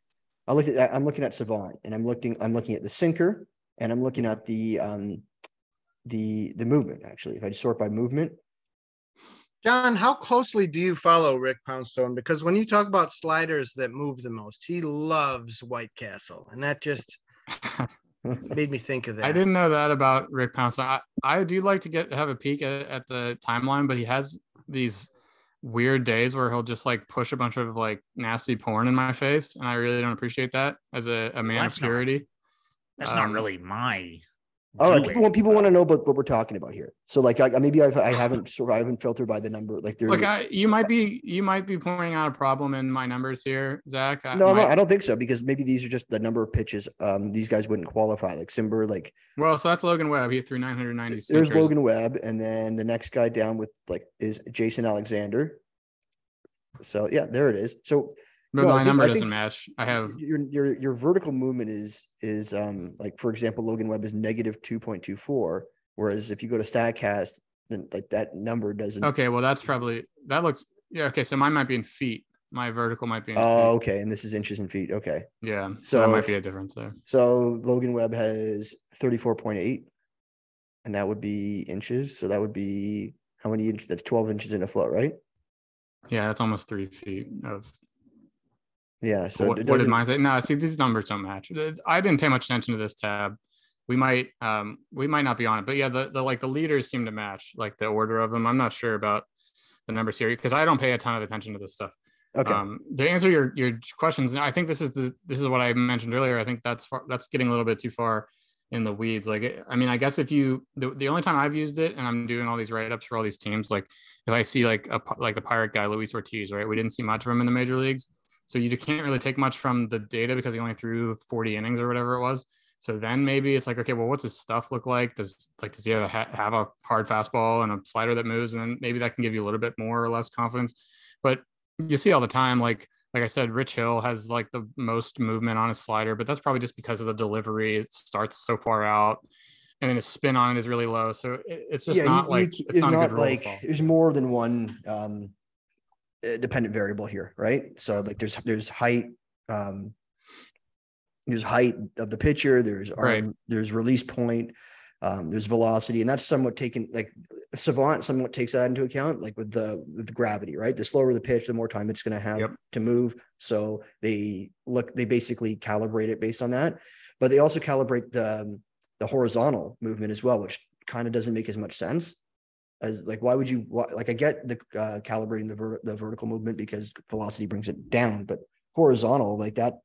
I look at, I'm looking at Savant and I'm looking, I'm looking at the sinker and I'm looking at the, um, the, the movement actually. If I sort by movement, John, how closely do you follow Rick Poundstone? Because when you talk about sliders that move the most, he loves White Castle, and that just *laughs* made me think of that. I didn't know that about Rick Poundstone. I, I do like to get have a peek at, at the timeline, but he has these weird days where he'll just like push a bunch of like nasty porn in my face, and I really don't appreciate that as a, a man of that's not- purity. That's Um, not really my. All right, people want, people want to know about what we're talking about here. So like, I, maybe I've, I haven't, sort of, I haven't filtered by the number, like there. Look, I, you might be you might be pointing out a problem in my numbers here, Zach. I- No, no, I don't think so because maybe these are just the number of pitches. Um, these guys wouldn't qualify. Like Cimber, like Well, so that's Logan Webb. He threw 990. there's sinkers. Logan Webb, and then the next guy down with like is Jason Alexander. So yeah, there it is. So no, my number doesn't match. I have your your your vertical movement is is um like for example, Logan Webb is negative two point two four, whereas if you go to Statcast, then like that number doesn't. okay. Well, that's probably that looks yeah. Okay, so mine might be in feet. My vertical might be in Oh, feet. okay, and this is inches and feet. Okay, Yeah, so that might be a difference there. so Logan Webb has thirty four point eight, and that would be inches. So that would be how many inches? That's twelve inches in a foot, right? Yeah, that's almost three feet of Yeah. So what, what did mine say? No, see, these numbers don't match. I didn't pay much attention to this tab. We might, um, we might not be on it, but yeah, the, the like the leaders seem to match, like the order of them. I'm not sure about the numbers here because I don't pay a ton of attention to this stuff. Okay. Um, to answer your your questions, I think this is the this is what I mentioned earlier. I think that's far, that's getting a little bit too far in the weeds. Like, I mean, I guess if you the, the only time I've used it, and I'm doing all these write ups for all these teams, like if I see like a like the pirate guy Luis Ortiz, right? We didn't see much of him in the major leagues, so you can't really take much from the data because he only threw 40 innings or whatever it was. So then maybe it's like, okay, well, what's his stuff look like? Does like does he have a ha- have a hard fastball and a slider that moves, and then maybe that can give you a little bit more or less confidence. But you see all the time, like like I said, Rich Hill has like the most movement on his slider, but that's probably just because of the delivery. It starts so far out. and then his spin on it is really low. So it, it's just yeah, not you- like you- it's it's not, a not good like there's more than one um dependent variable here, right? So like there's there's height, um there's height of the pitcher, there's Right. there's release point, um, there's velocity, and that's somewhat taken like Savant somewhat takes that into account, like with the with the gravity, right? The slower the pitch, the more time it's going to have Yep. to move. So they look, they basically calibrate it based on that, but they also calibrate the the horizontal movement as well, which kind of doesn't make as much sense as like why would you why, like I get the uh, calibrating the ver- the vertical movement because velocity brings it down, but horizontal like that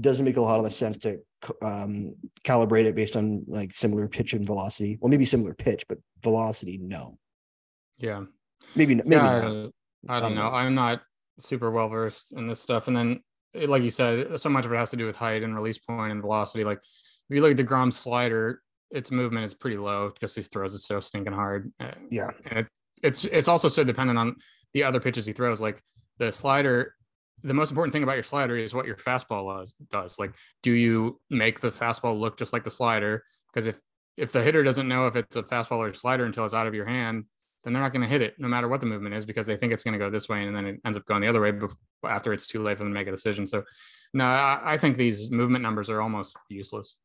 doesn't make a lot of sense to um, calibrate it based on like similar pitch and velocity. Well, maybe similar pitch, but velocity, no, yeah. maybe maybe yeah, I not. don't, I I don't don't know. I'm not super well versed in this stuff. And then, like you said, so much of it has to do with height and release point and velocity. Like if you look at the deGrom's slider, its movement is pretty low because he throws it so stinking hard. Uh, Yeah, and it, it's it's also so dependent on the other pitches he throws. Like the slider, the most important thing about your slider is what your fastball does. Does like, do you make the fastball look just like the slider? Because if if the hitter doesn't know if it's a fastball or a slider until it's out of your hand, then they're not going to hit it no matter what the movement is because they think it's going to go this way and then it ends up going the other way bef- after it's too late for them to make a decision. So, no, I, I think these movement numbers are almost useless.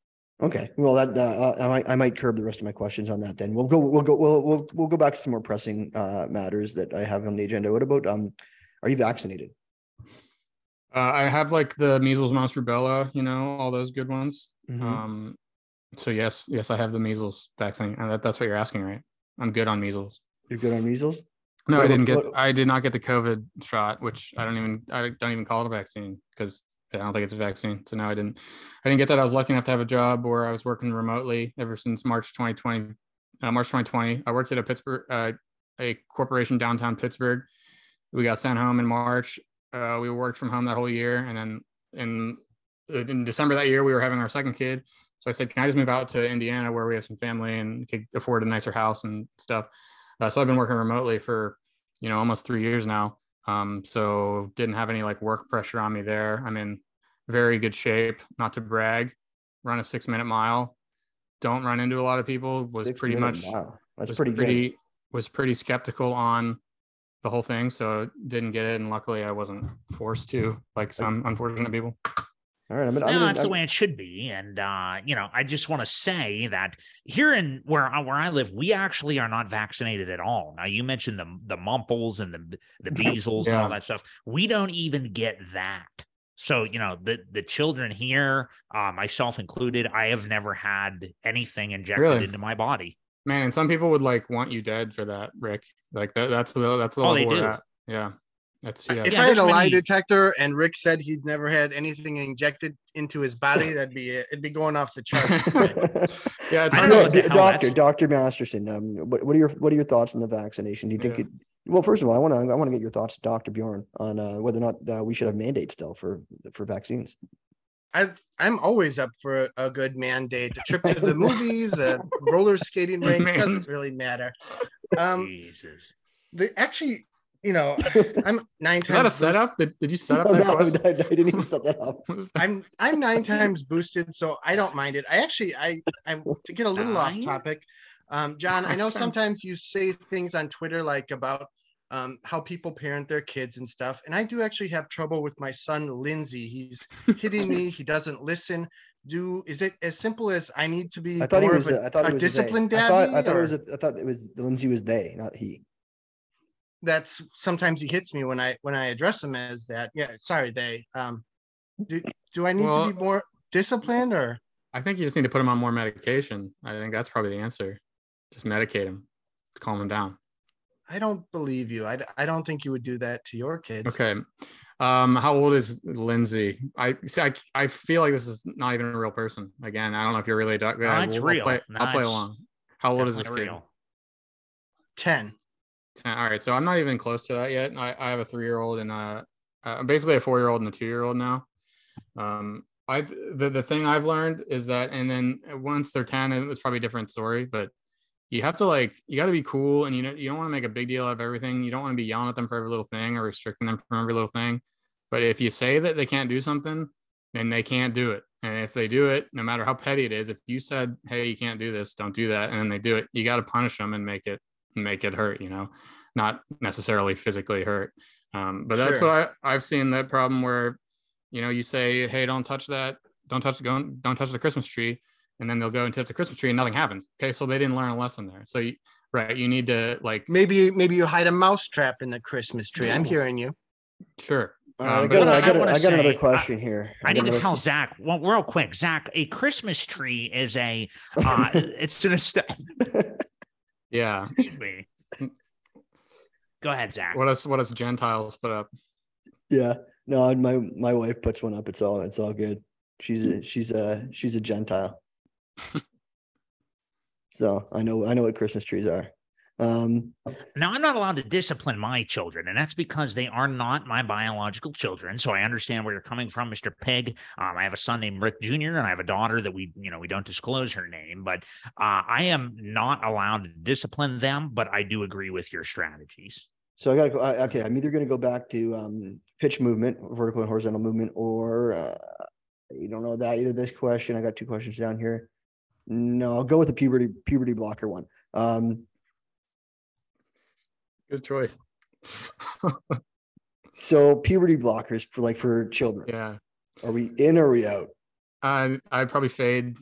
Okay, well, that uh, I might I might curb the rest of my questions on that. Then we'll go we'll go we'll we'll we'll go back to some more pressing uh, matters that I have on the agenda. What about um, are you vaccinated? Uh, I have like the measles, mumps, rubella, you know, all those good ones. Mhm. Um, so yes, yes, I have the measles vaccine. And that, that's what you're asking, right? I'm good on measles. You're good on measles. No, What I didn't get. what- I did not get the COVID shot, which I don't even. I don't even call it a vaccine because I don't think it's a vaccine. So now I didn't. I didn't get that. I was lucky enough to have a job where I was working remotely ever since March 2020. Uh, March 2020, I worked at a Pittsburgh, uh, a corporation downtown Pittsburgh. We got sent home in March. Uh, we worked from home that whole year, and then in in December that year, we were having our second kid. So I said, "Can I just move out to Indiana where we have some family and could afford a nicer house and stuff?" Uh, so I've been working remotely for, you know, almost three years now. Um, so didn't have any like work pressure on me there. I'm in very good shape, not to brag. Run a six minute mile. Don't run into a lot of people. Was Six pretty much. That's was pretty, good. was pretty skeptical on the whole thing. So didn't get it, and luckily I wasn't forced to, like some unfortunate people. All right, I'm gonna, I'm no, gonna, that's the I'm- way it should be. And uh, you know, I just want to say that here in where I, where I live, we actually are not vaccinated at all. Now, you mentioned the the mumples and the the *laughs* measles and all that stuff. We don't even get that. So you know, the the children here, uh, myself included, I have never had anything injected Really? into my body. Man, and some people would like want you dead for that, Rick. Like that, that's the that's the Oh, level they we're do. at. Yeah, that's yeah. If Yeah, I had a there's lie detector and Rick said he'd never had anything injected into his body, *laughs* that'd be it. It'd be going off the charts. *laughs* Yeah, it's I don't know to- what the D- doctor, that's- Doctor Masterson. Um, what, what are your what are your thoughts on the vaccination? Do you think Yeah. it? Well, first of all, I want to I want to get your thoughts, Doctor Bjorn, on uh, whether or not uh, we should have mandates still for for vaccines. I I'm always up for a, a good mandate. A trip to the *laughs* movies, a roller skating rink doesn't really matter. Um, Jesus. the actually, you know, *laughs* I'm nine Is that a times. setup? Did, did you set up No, that no, question? I, I didn't even set that up. *laughs* I'm I'm nine times boosted, so I don't mind it. I actually I I to get a little Nine? off topic. Um, John, I know times. sometimes you say things on Twitter like about um, how people parent their kids and stuff, and I do actually have trouble with my son Lindsay. He's *laughs* hitting me. He doesn't listen. Do is it as simple as I need to be I thought he was. of a- a, I thought a he was a they. disciplined I thought. I thought it was. A, I thought it was Lindsay was they, not he. That's sometimes he hits me when I when I address him as that. Yeah, sorry, they. Um, do, do I need Well- to be more disciplined or? I think you just need to put him on more medication. I think that's probably the answer. Just medicate him, calm him down. I don't believe you. I, I don't think you would do that to your kids. Okay. Um, how old is Lindsay? I see. I, I feel like this is not even a real person. Again, I don't know if you're really. Doc- No, I- it's I'll real. Play, No, I'll play along. How old is this Definitely kid? real. 10. 10. All right. So I'm not even close to that yet. I, I have a three year old and uh, basically a four year old and a two year old now. Um, I the, the thing I've learned is that, and then once they're 10, it was probably a different story, but you have to like, you got to be cool and you know, you don't want to make a big deal out of everything. You don't want to be yelling at them for every little thing or restricting them from every little thing. But if you say that they can't do something, then they can't do it. And if they do it, no matter how petty it is, if you said, "Hey, you can't do this, don't do that," and then they do it, you got to punish them and make it make it hurt. You know, not necessarily physically hurt. Um, but that's Sure. what I, I've seen that problem where, you know, you say, "Hey, don't touch that, don't touch the don't, don't touch the Christmas tree," and then they'll go and touch the Christmas tree and nothing happens. Okay, so they didn't learn a lesson there. So, you, right, you need to like, Maybe maybe you hide a mouse trap in the Christmas tree. I'm hearing you. sure, All right, I Um, got, but I I got, wanna I got another say, I- question here. I need to another- tell Zach, well, real quick, Zach, a Christmas tree is a, uh, *laughs* it's an, est- yeah. excuse me. Go ahead, Zach. What us what us Gentiles put up? yeah, no, my my wife puts one up. It's all it's all good. She's a she's a she's a Gentile. *laughs* so I know I know what Christmas trees are. Um, Now, I'm not allowed to discipline my children, and that's because they are not my biological children. So I understand where you're coming from, Mr. Pig. Um, I have a son named Rick Jr., and I have a daughter that we, you know, we don't disclose her name, but uh, I am not allowed to discipline them. But I do agree with your strategies. so I got to go. I- Okay, I'm either going to go back to um, pitch movement, vertical and horizontal movement, or uh, you don't know that either. This question, I got two questions down here. No, I'll go with the puberty puberty blocker one. Um, Good choice. *laughs* so puberty blockers for like for children. yeah. Are we in or are we out? I I'd probably fade.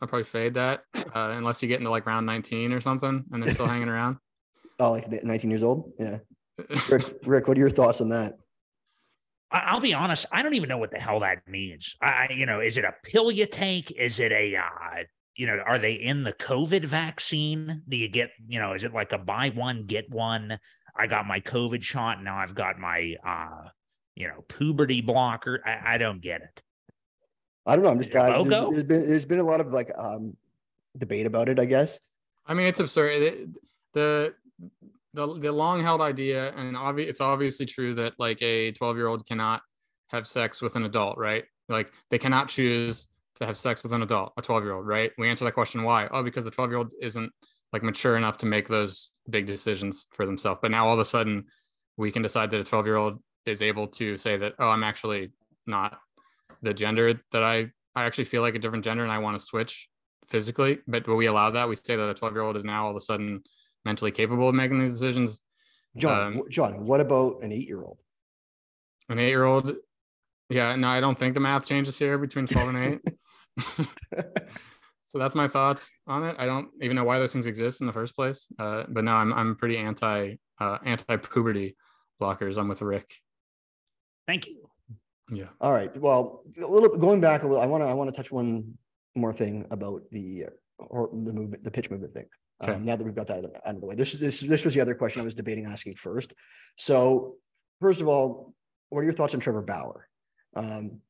I'd probably fade that uh, unless you get into like round 19 or something and they're still hanging *laughs* around. Oh, like 19 years old? Yeah. *laughs* Rick, Rick, what are your thoughts on that? I- I'll be honest, I don't even know what the hell that means. I, I- you know, is it a pill you take? Is it a, uh, you know, are they in the COVID vaccine? Do you get, you know, is it like a buy one get one? I got my COVID shot, now I've got my, uh, you know, puberty blocker. I, I don't get it. I don't know. I'm just Is it uh, there's, there's been there's been a lot of like um debate about it, I guess. I mean, it's absurd. It- the the the long held idea, and obvi- it's obviously true that like a 12 year old cannot have sex with an adult, right? Like they cannot choose to have sex with an adult, a 12 year old, right? We answer that question why? Oh, because the 12 year old isn't like mature enough to make those big decisions for themselves. But now all of a sudden, we can decide that a 12 year old is able to say that, oh, I'm actually not the gender that I I actually feel like a different gender and I want to switch physically. But will we allow that? We say that a 12 year old is now all of a sudden mentally capable of making these decisions. John, Um, John, what about an eight year old? An eight year old, yeah, no, I don't think the math changes here between 12 and eight. *laughs* *laughs* so that's my thoughts on it. I don't even know why those things exist in the first place. Uh, but no, I'm I'm pretty anti uh, anti puberty blockers. I'm with Rick. Thank you. Yeah. All right. Well, a little going back a little, I want to I want to touch one more thing about the uh, or the movement, the pitch movement thing. Okay. Um, now that we've got that out of the- out of the way, this this this was the other question I was debating asking first. So, first of all, what are your thoughts on Trevor Bauer? Um,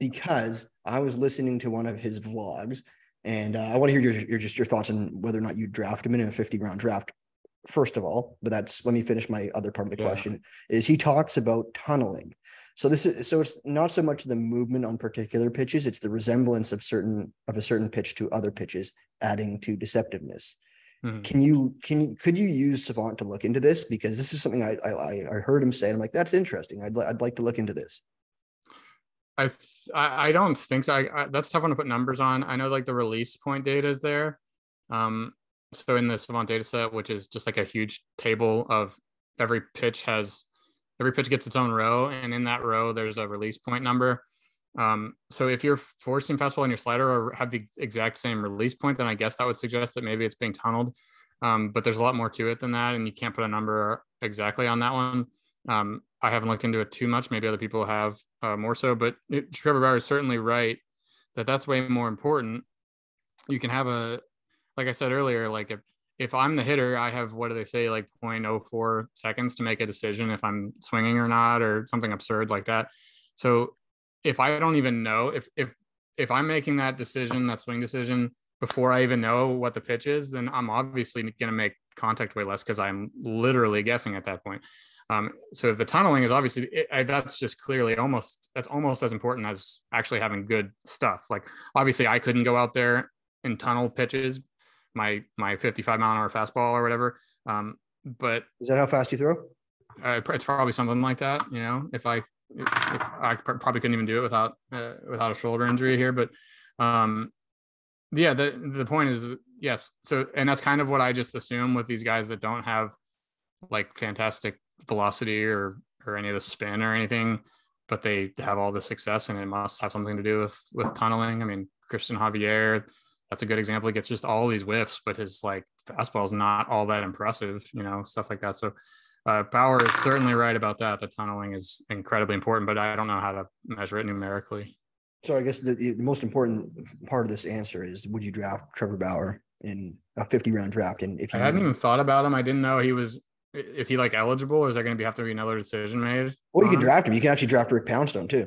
because I was listening to one of his vlogs, and uh, I want to hear your, your just your thoughts on whether or not you draft him in a 50 round draft. First of all, but that's let me finish my other part of the Yeah. question. Is he talks about tunneling? So this is so it's not so much the movement on particular pitches; it's the resemblance of certain of a certain pitch to other pitches, adding to deceptiveness. Mhm. Can you can you could you use Savant to look into this because this is something I I, I heard him say and I'm like that's interesting. I'd li- I'd like to look into this. I, th- I I don't think so. I, I, that's tough one to put numbers on. I know like the release point data is there. Um, so in the Savant data set, which is just like a huge table of every pitch has every pitch gets its own row, and in that row there's a release point number. Um, so if you're forcing fastball on your slider have the exact same release point, then I guess that would suggest that maybe it's being tunneled. Um, but there's a lot more to it than that, and you can't put a number exactly on that one. Um, I haven't looked into it too much. Maybe other people have uh, more so, but it, Trevor Bauer is certainly right that that's way more important. You can have a, like I said earlier, like if if I'm the hitter, I have what do they say, like 0.04 seconds to make a decision if I'm swinging or not, or something absurd like that. So if I don't even know if if if I'm making that decision, that swing decision before I even know what the pitch is, then I'm obviously going to make contact way less because I'm literally guessing at that point. Um, so if the tunneling is obviously it, I, that's just clearly almost that's almost as important as actually having good stuff. Like obviously I couldn't go out there and tunnel pitches, my my 55 mile an hour fastball or whatever. Um, but Is that how fast you throw? uh, it's probably something like that. You know, if I if, I probably couldn't even do it without uh, without a shoulder injury here. But um, yeah, the the point is yes. So and that's kind of what I just assume with these guys that don't have like fantastic velocity or or any of the spin or anything, but they have all the success and it must have something to do with with tunneling. I mean, Christian Javier, that's a good example. He gets just all these whiffs, but his like fastball is not all that impressive, you know, stuff like that. So uh, Bauer is certainly right about that. The tunneling is incredibly important, but I don't know how to measure it numerically. So I guess the, the most important part of this answer is: Would you draft Trevor Bauer in a 50 round draft? And if you I hadn't even thought about him, I didn't know he was. Is he like eligible? Or is there going to be have to be another decision made? Well, you can him? draft him. You can actually draft Rick Poundstone too.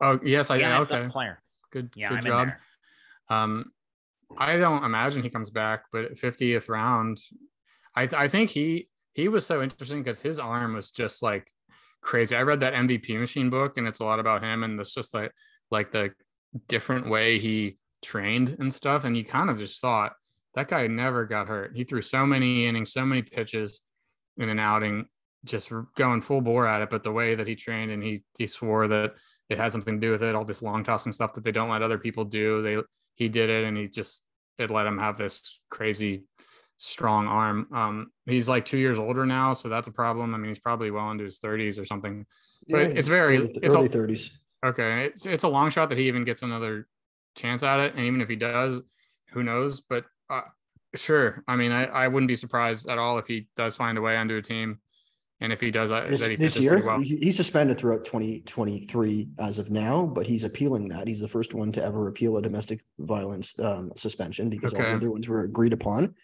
Oh yes, I yeah, okay. Player. Good. Yeah, good I'm job. Um, I don't imagine he comes back, but 50th round, I I think he he was so interesting because his arm was just like crazy. I read that MVP machine book and it's a lot about him and it's just like like the different way he trained and stuff. And you kind of just thought that guy never got hurt. He threw so many innings, so many pitches in an outing, just going full bore at it. But the way that he trained and he he swore that it had something to do with it, all this long tossing stuff that they don't let other people do. They he did it and he just it let him have this crazy strong arm. Um, he's like two years older now, so that's a problem. I mean, he's probably well into his 30s or something. So yeah, it's very early, it's early 30s. Okay, it's it's a long shot that he even gets another chance at it, and even if he does, who knows? But uh, sure, I mean, I, I wouldn't be surprised at all if he does find a way onto a team. And if he does uh, this, he this year, well. he's suspended throughout 2023 as of now, but he's appealing that. He's the first one to ever appeal a domestic violence um, suspension because okay. all the other ones were agreed upon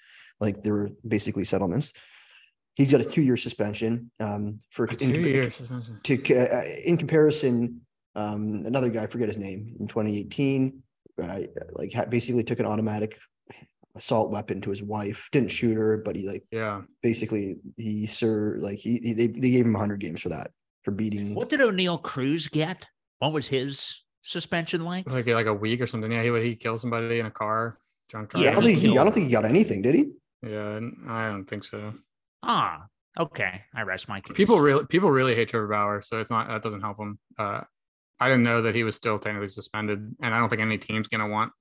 like they were basically settlements. He's got a two-year suspension um, for a in, two-year suspension. To uh, in comparison, um, another guy, I forget his name, in 2018, uh, like basically took an automatic assault weapon to his wife. Didn't shoot her, but he like yeah, basically he sir like he, he they they gave him 100 games for that for beating. What did Oneil Cruz get? What was his suspension length? Like like a week or something. Yeah, he would he kill somebody in a car drunk. Yeah, I don't think he, I don't think he got anything. Did he? Yeah, I don't think so. Ah, okay. I rest my case. People really people really hate Trevor Bauer, so it's not that doesn't help him. Uh, I didn't know that he was still technically suspended, and I don't think any team's gonna want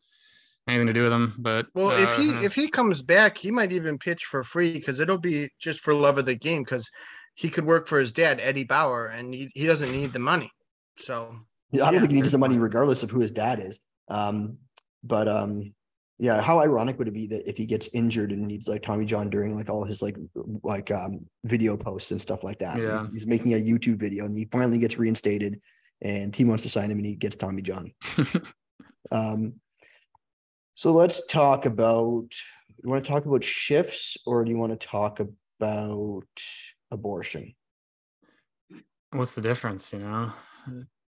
anything to do with him. But well, uh, if he if he comes back, he might even pitch for free because it'll be just for love of the game because he could work for his dad, Eddie Bauer, and he, he doesn't need the money. So yeah, I don't yeah, think he needs the money regardless of who his dad is. Um, but um, yeah, how ironic would it be that if he gets injured and needs like Tommy John during like all his like like um video posts and stuff like that. Yeah. He's making a YouTube video and he finally gets reinstated and he wants to sign him and he gets Tommy John. *laughs* um so let's talk about you want to talk about shifts or do you want to talk about abortion? What's the difference, you know?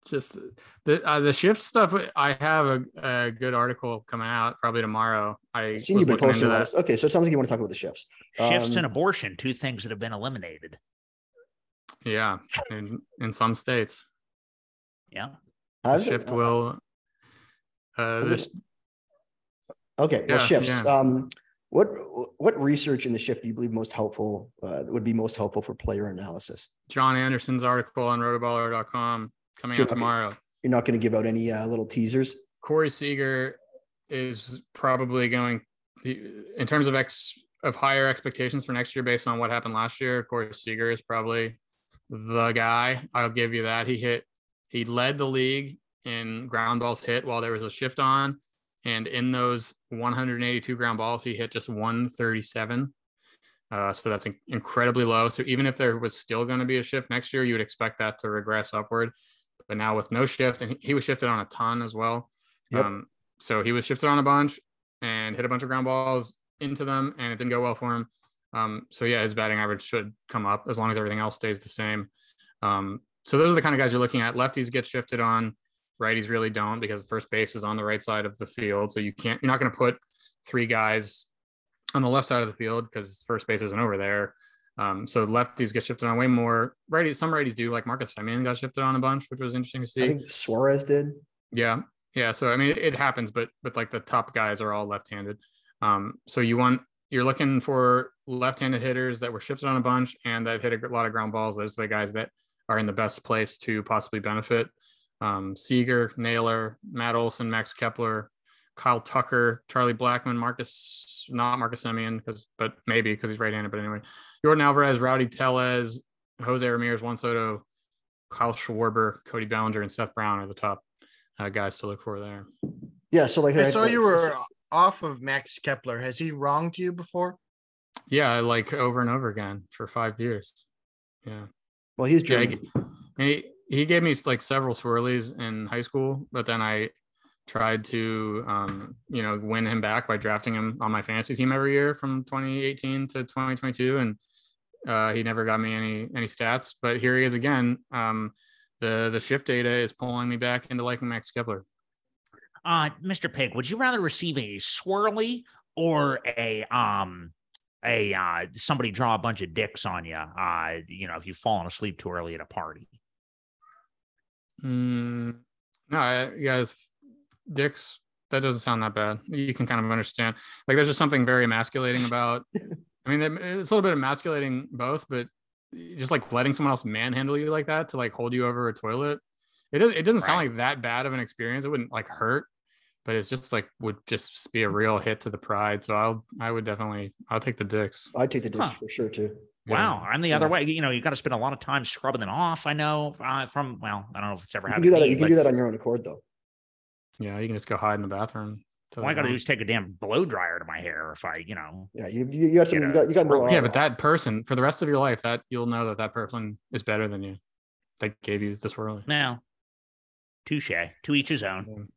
Just the uh, the shift stuff. I have a, a, good article coming out probably tomorrow. I seen you've been posting that. Okay, so it sounds like you want to talk about the shifts. Shifts um, and abortion, two things that have been eliminated. Yeah, in in some states. Yeah. The shift it, uh, will. Uh, this, okay, yeah, well, shifts. Yeah. Um, what what research in the shift do you believe most helpful uh, would be most helpful for player analysis? John Anderson's article on rotoballer.com coming out tomorrow. You're not going to give out any uh, little teasers. Corey Seager is probably going in terms of ex of higher expectations for next year based on what happened last year. Corey Seager is probably the guy. I'll give you that. He hit. He led the league in ground balls hit while there was a shift on, and in those 182 ground balls, he hit just 137. Uh, so that's incredibly low. So even if there was still going to be a shift next year, you would expect that to regress upward. But now with no shift, and he was shifted on a ton as well. Yep. Um, so he was shifted on a bunch and hit a bunch of ground balls into them, and it didn't go well for him. Um, so yeah, his batting average should come up as long as everything else stays the same. Um, so those are the kind of guys you're looking at. Lefties get shifted on, righties really don't because the first base is on the right side of the field. So you can't, you're not going to put three guys on the left side of the field because first base isn't over there. Um, so lefties get shifted on way more. Righties, some righties do, like Marcus Semien got shifted on a bunch, which was interesting to see. I think Suarez did. Yeah, yeah. So I mean, it, it happens, but but like the top guys are all left-handed. Um, so you want you're looking for left-handed hitters that were shifted on a bunch and that hit a lot of ground balls. Those are the guys that are in the best place to possibly benefit. Um, Seager, Naylor, Matt Olson, Max Kepler, Kyle Tucker, Charlie Blackmon, Marcus, not Marcus Semien, because but maybe because he's right-handed. But anyway, Yordan Alvarez, Rowdy Tellez, Jose Ramirez, Juan Soto, Kyle Schwarber, Cody Bellinger, and Seth Brown are the top uh, guys to look for there. Yeah. So like I saw you were off of Max Kepler. Has he wronged you before? Yeah, like over and over again for five years. Yeah. Well, he's Yeah, German. he, he gave me like several swirlies in high school, but then I tried to um, you know win him back by drafting him on my fantasy team every year from 2018 to 2022, and uh, he never got me any any stats. But here he is again. Um, the the shift data is pulling me back into liking Max Kepler. Uh, Mr. Pig, would you rather receive a swirly or a um a uh somebody draw a bunch of dicks on you? Uh, you know, if you've fallen asleep too early at a party. Mm, no, I, you guys, dicks. That doesn't sound that bad. You can kind of understand. Like, there's just something very emasculating about. *laughs* I mean, it's a little bit emasculating both, but just like letting someone else manhandle you like that to like hold you over a toilet. It doesn't. It doesn't sound like that bad of an experience. It wouldn't like hurt, but it's just like would just be a real hit to the pride. So I'll. I would definitely. I'll take the dicks. I'd take the dicks Huh. for sure too. Wow, I'm the other way. You know, you got to spend a lot of time scrubbing them off. I know uh, from well, I don't know if it's ever You can happened. do to that. me, You can but do that on your own accord, though. Yeah, you can just go hide in the bathroom. till All I got to do gone. is take a damn blow dryer to my hair if I, you know. Yeah, you you, you got some. Get You a got you got more. yeah but that person for the rest of your life that you'll know that that person is better than you that gave you this swirly Now, touche. To each his own.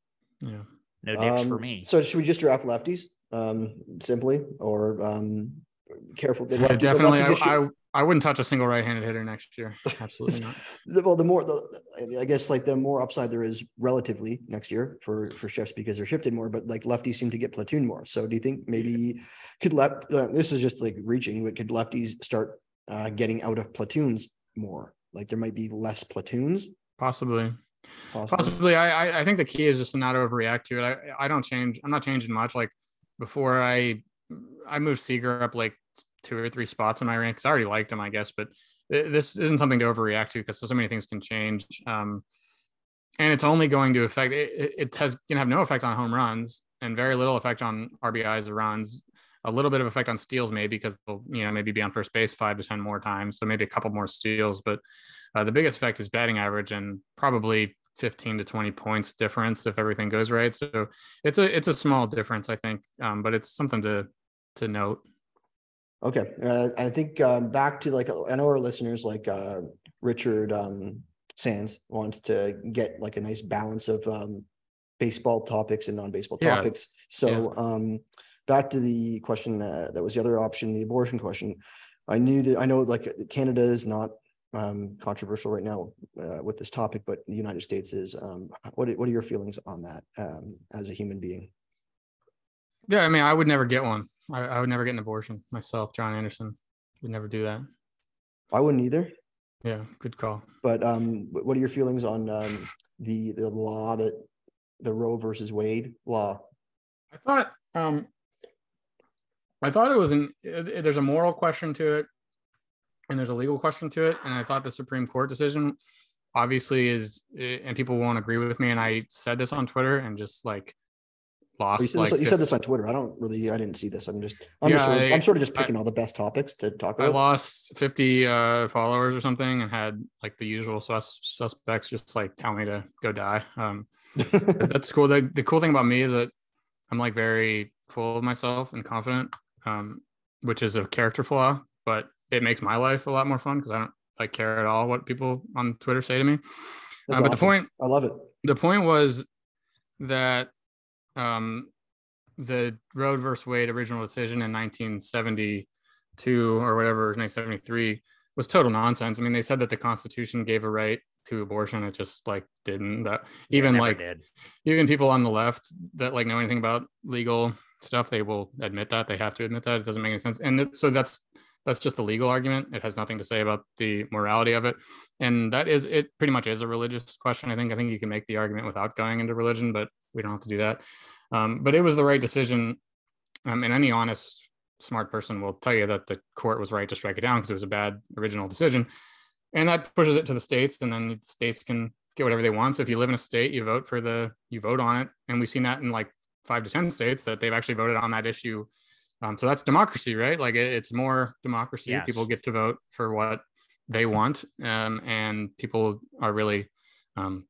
yeah No dicks for um, me. So should we just draft lefties, um, simply, or um, careful? the Yeah, definitely I, I i wouldn't touch a single right-handed hitter next year absolutely not *laughs* well, the more, the, I guess, like the more upside there is relatively next year for for shifts because they're shifted more, but like lefties seem to get platoon more. So do you think maybe could left? Uh, this is just like reaching, but could lefties start uh, getting out of platoons more? Like there might be less platoons. possibly Possibly. possibly I, I i think the key is just to not overreact to it i i don't change i'm not changing much like before i i moved Seager up like two or three spots in my rank 'cause i already liked him i guess but th- this isn't something to overreact to because so, many things can change um and it's only going to affect it, it it has can have no effect on home runs and very little effect on rbis or runs. A little bit of effect on steals maybe because they'll you know maybe be on first base five to ten more times so maybe a couple more steals but uh, the biggest effect is batting average and probably 15 to 20 points difference if everything goes right so it's a it's a small difference i think um, but it's something to to note Okay, uh, I think um, back to like I know our listeners like uh, Richard um, Sands wants to get like a nice balance of um, baseball topics and non-baseball Yeah. topics. So um, back to the question uh, that was the other option, the abortion question. I knew that I know like Canada is not um, controversial right now uh, with this topic, but the United States is. Um, what are- what are your feelings on that um, as a human being? yeah i mean i would never get one I, I would never get an abortion myself john anderson. Would never do that. I wouldn't either. yeah good call. But um, what are your feelings on um, the the law that the Roe versus Wade law? i thought um i thought it was an there's a moral question to it and there's a legal question to it. And i thought the supreme court decision obviously is uh, and people won't agree with me. And i said this on twitter and just like lost You said, like this, you said this on Twitter. I don't really. I didn't see this. I'm just. I'm just. Yeah, Sort of, I- I'm sort of just I- picking all the best topics to talk about. I lost 50 uh, followers or something and had like the usual sus- suspects just like tell me to go die. Um, that's cool. The, the cool thing about me is that I'm like very full of myself and confident, um, which is a character flaw, but it makes my life a lot more fun because I don't like care at all what people on Twitter say to me. Uh, but the point I love it. the point was that um, the Roe versus Wade original decision in 1972 or whatever, 1973, was total nonsense. I mean, they said that the Constitution gave a right to abortion. It just like didn't. That even never like did. even people on the left that like know anything about legal stuff, they will admit that. They have to admit that. It doesn't make any sense. And it, so that's that's just the legal argument. It has nothing to say about the morality of it. And that is it pretty much is a religious question. I think I think you can make the argument without going into religion, but we don't have to do that. Um, but it was the right decision. Um, and any honest, smart person will tell you that the court was right to strike it down because it was a bad original decision. and that pushes it to the states, and then the states can get whatever they want. So if you live in a state, you vote for the you vote on it, and we've seen that in like five to ten states that they've actually voted on that issue. Um, so that's democracy, right? Like it, it's more democracy. Yes. People get to vote for what they want, um, and people are really. Um,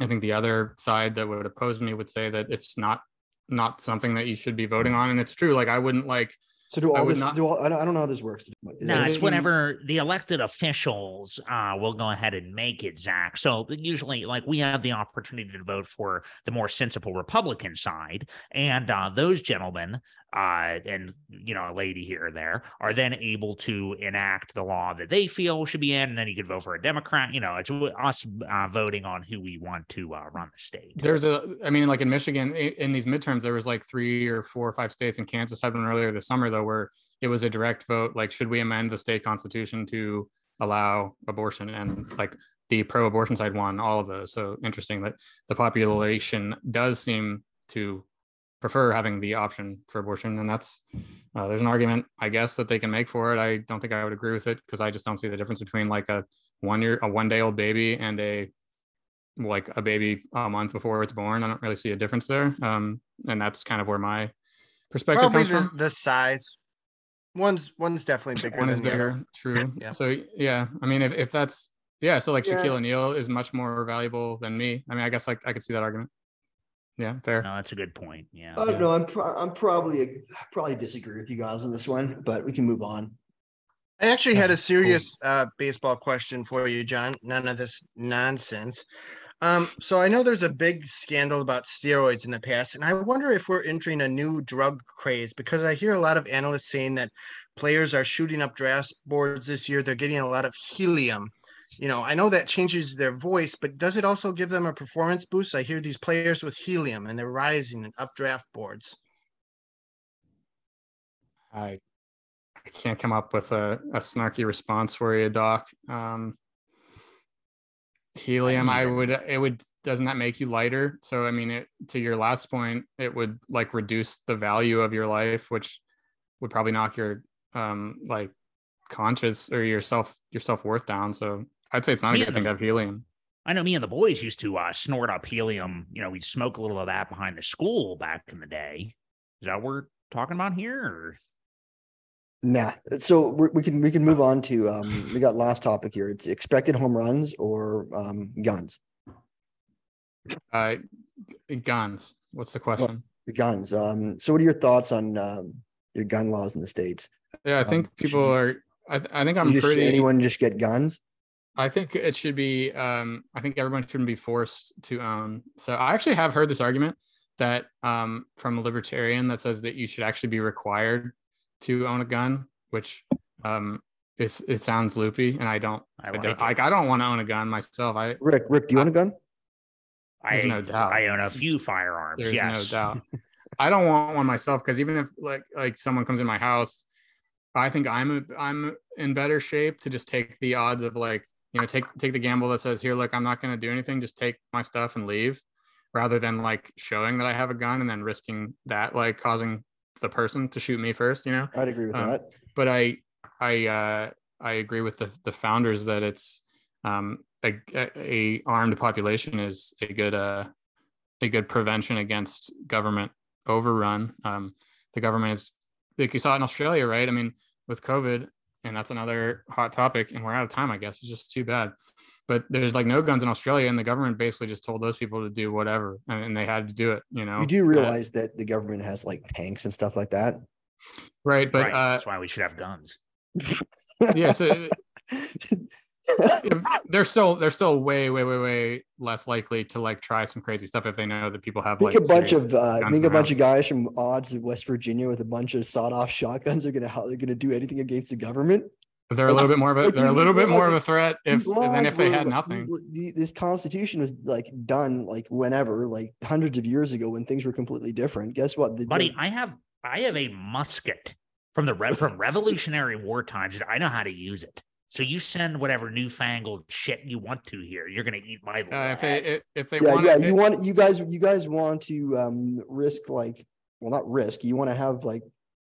I think the other side that would oppose me would say that it's not not something that you should be voting on, and it's true. Like I wouldn't like So do I all would this? not- do all, I, don't, know how this works. Is No, it- it's in- whenever the elected officials uh, will go ahead and make it, Zach. So usually, like we have the opportunity to vote for the more sensible Republican side, and uh, those gentlemen uh, and you know a lady here or there are then able to enact the law that they feel should be in, and then you could vote for a Democrat. You know, it's us uh, voting on who we want to uh, run the state. There's a, I mean, like in Michigan, in these midterms, there was like three or four or five states, and Kansas had one earlier this summer, though, where it was a direct vote. Like, should we amend the state constitution to allow abortion? And like the pro abortion side won all of those. So interesting that the population does seem to prefer having the option for abortion. And that's, uh, there's an argument, I guess, that they can make for it. I don't think I would agree with it because I just don't see the difference between like a one year, a one day old baby and a like a baby a month before it's born. I don't really see a difference there. Um, and that's kind of where my perspective Probably comes the, from. the size. One's one's definitely bigger. One is than the other. bigger, true. Yeah. So yeah, I mean, if, if that's yeah, so like Yeah. Shaquille O'Neal is much more valuable than me. I mean, I guess like I could see that argument. Yeah, fair. No, that's a good point. Yeah. I don't know. I'm pro- I'm probably probably disagree with you guys on this one, but we can move on. I actually had a serious uh, baseball question for you, John. None of this nonsense. Um, so I know there's a big scandal about steroids in the past, and I wonder if we're entering a new drug craze because I hear a lot of analysts saying that players are shooting up draft boards this year. They're getting a lot of helium. You know, I know that changes their voice, but does it also give them a performance boost? I hear these players with helium and they're rising and up draft boards. I I can't come up with a, a snarky response for you, Doc. Um, helium, I either. would it would doesn't that make you lighter? So I mean, it to your last point, it would like reduce the value of your life, which would probably knock your um like conscious or your self your self worth down. So I'd say it's not Me a good and thing the- to have helium. I know me and the boys used to uh, snort up helium. You know, we'd smoke a little of that behind the school back in the day. Is that what we're talking about here? Or? Nah. So we we can we can move on to um we got last topic here. It's expected home runs or um guns. Uh, guns. What's the question? The guns. Um. So what are your thoughts on um your gun laws in the states? Yeah, I um, think should people you- are. I, I think I'm You pretty. anyone just get guns? I think it should be. Um, I think everyone shouldn't be forced to own. So I actually have heard this argument that um, from a libertarian that says that you should actually be required to own a gun, which um, is it sounds loopy, and I don't. I I like don't like. I don't want to own a gun myself. I Rick, Rick, do you own a gun? There's I, no doubt. I own a few firearms. there's yes. no doubt. *laughs* I don't want one myself because even if like like someone comes in my house, I think I'm a, I'm in better shape to just take the odds of like you know take take the gamble that says here look I'm not going to do anything just take my stuff and leave rather than like showing that I have a gun and then risking that like causing the person to shoot me first you know I'd agree with Um, that. but I I uh, I agree with the the founders that it's um, a, a, armed population is a good uh, a good prevention against government overrun. Um, the government is like you saw in Australia, right? I mean, with COVID, and that's another hot topic. And we're out of time, I guess. It's just too bad. But there's like no guns in Australia, and the government basically just told those people to do whatever, and, and they had to do it. You know, You do Uh, realize that the government has like tanks and stuff like that. right? But right. uh, That's why we should have guns. *laughs* yeah, so *laughs* *laughs* they're still they're still way way way way less likely to like try some crazy stuff if they know that people have think like a bunch of uh, guns think a in bunch of guys from odds in West Virginia with a bunch of sawed-off shotguns are gonna how they're gonna do anything against the government. they're a little bit more of a like, they're a little bit laws- more of a threat if These than if they were, had like, these nothing. l- this constitution was like done like whenever, like hundreds of years ago when things were completely different. Guess what? The, Buddy, the- I have I have a musket from the re- from *laughs* Revolutionary War times. and I know how to use it. So you send whatever newfangled shit you want to here. You're gonna eat my Uh, if they if, if they yeah, want yeah. it, You want you guys you guys want to um risk like well not risk. You want to have like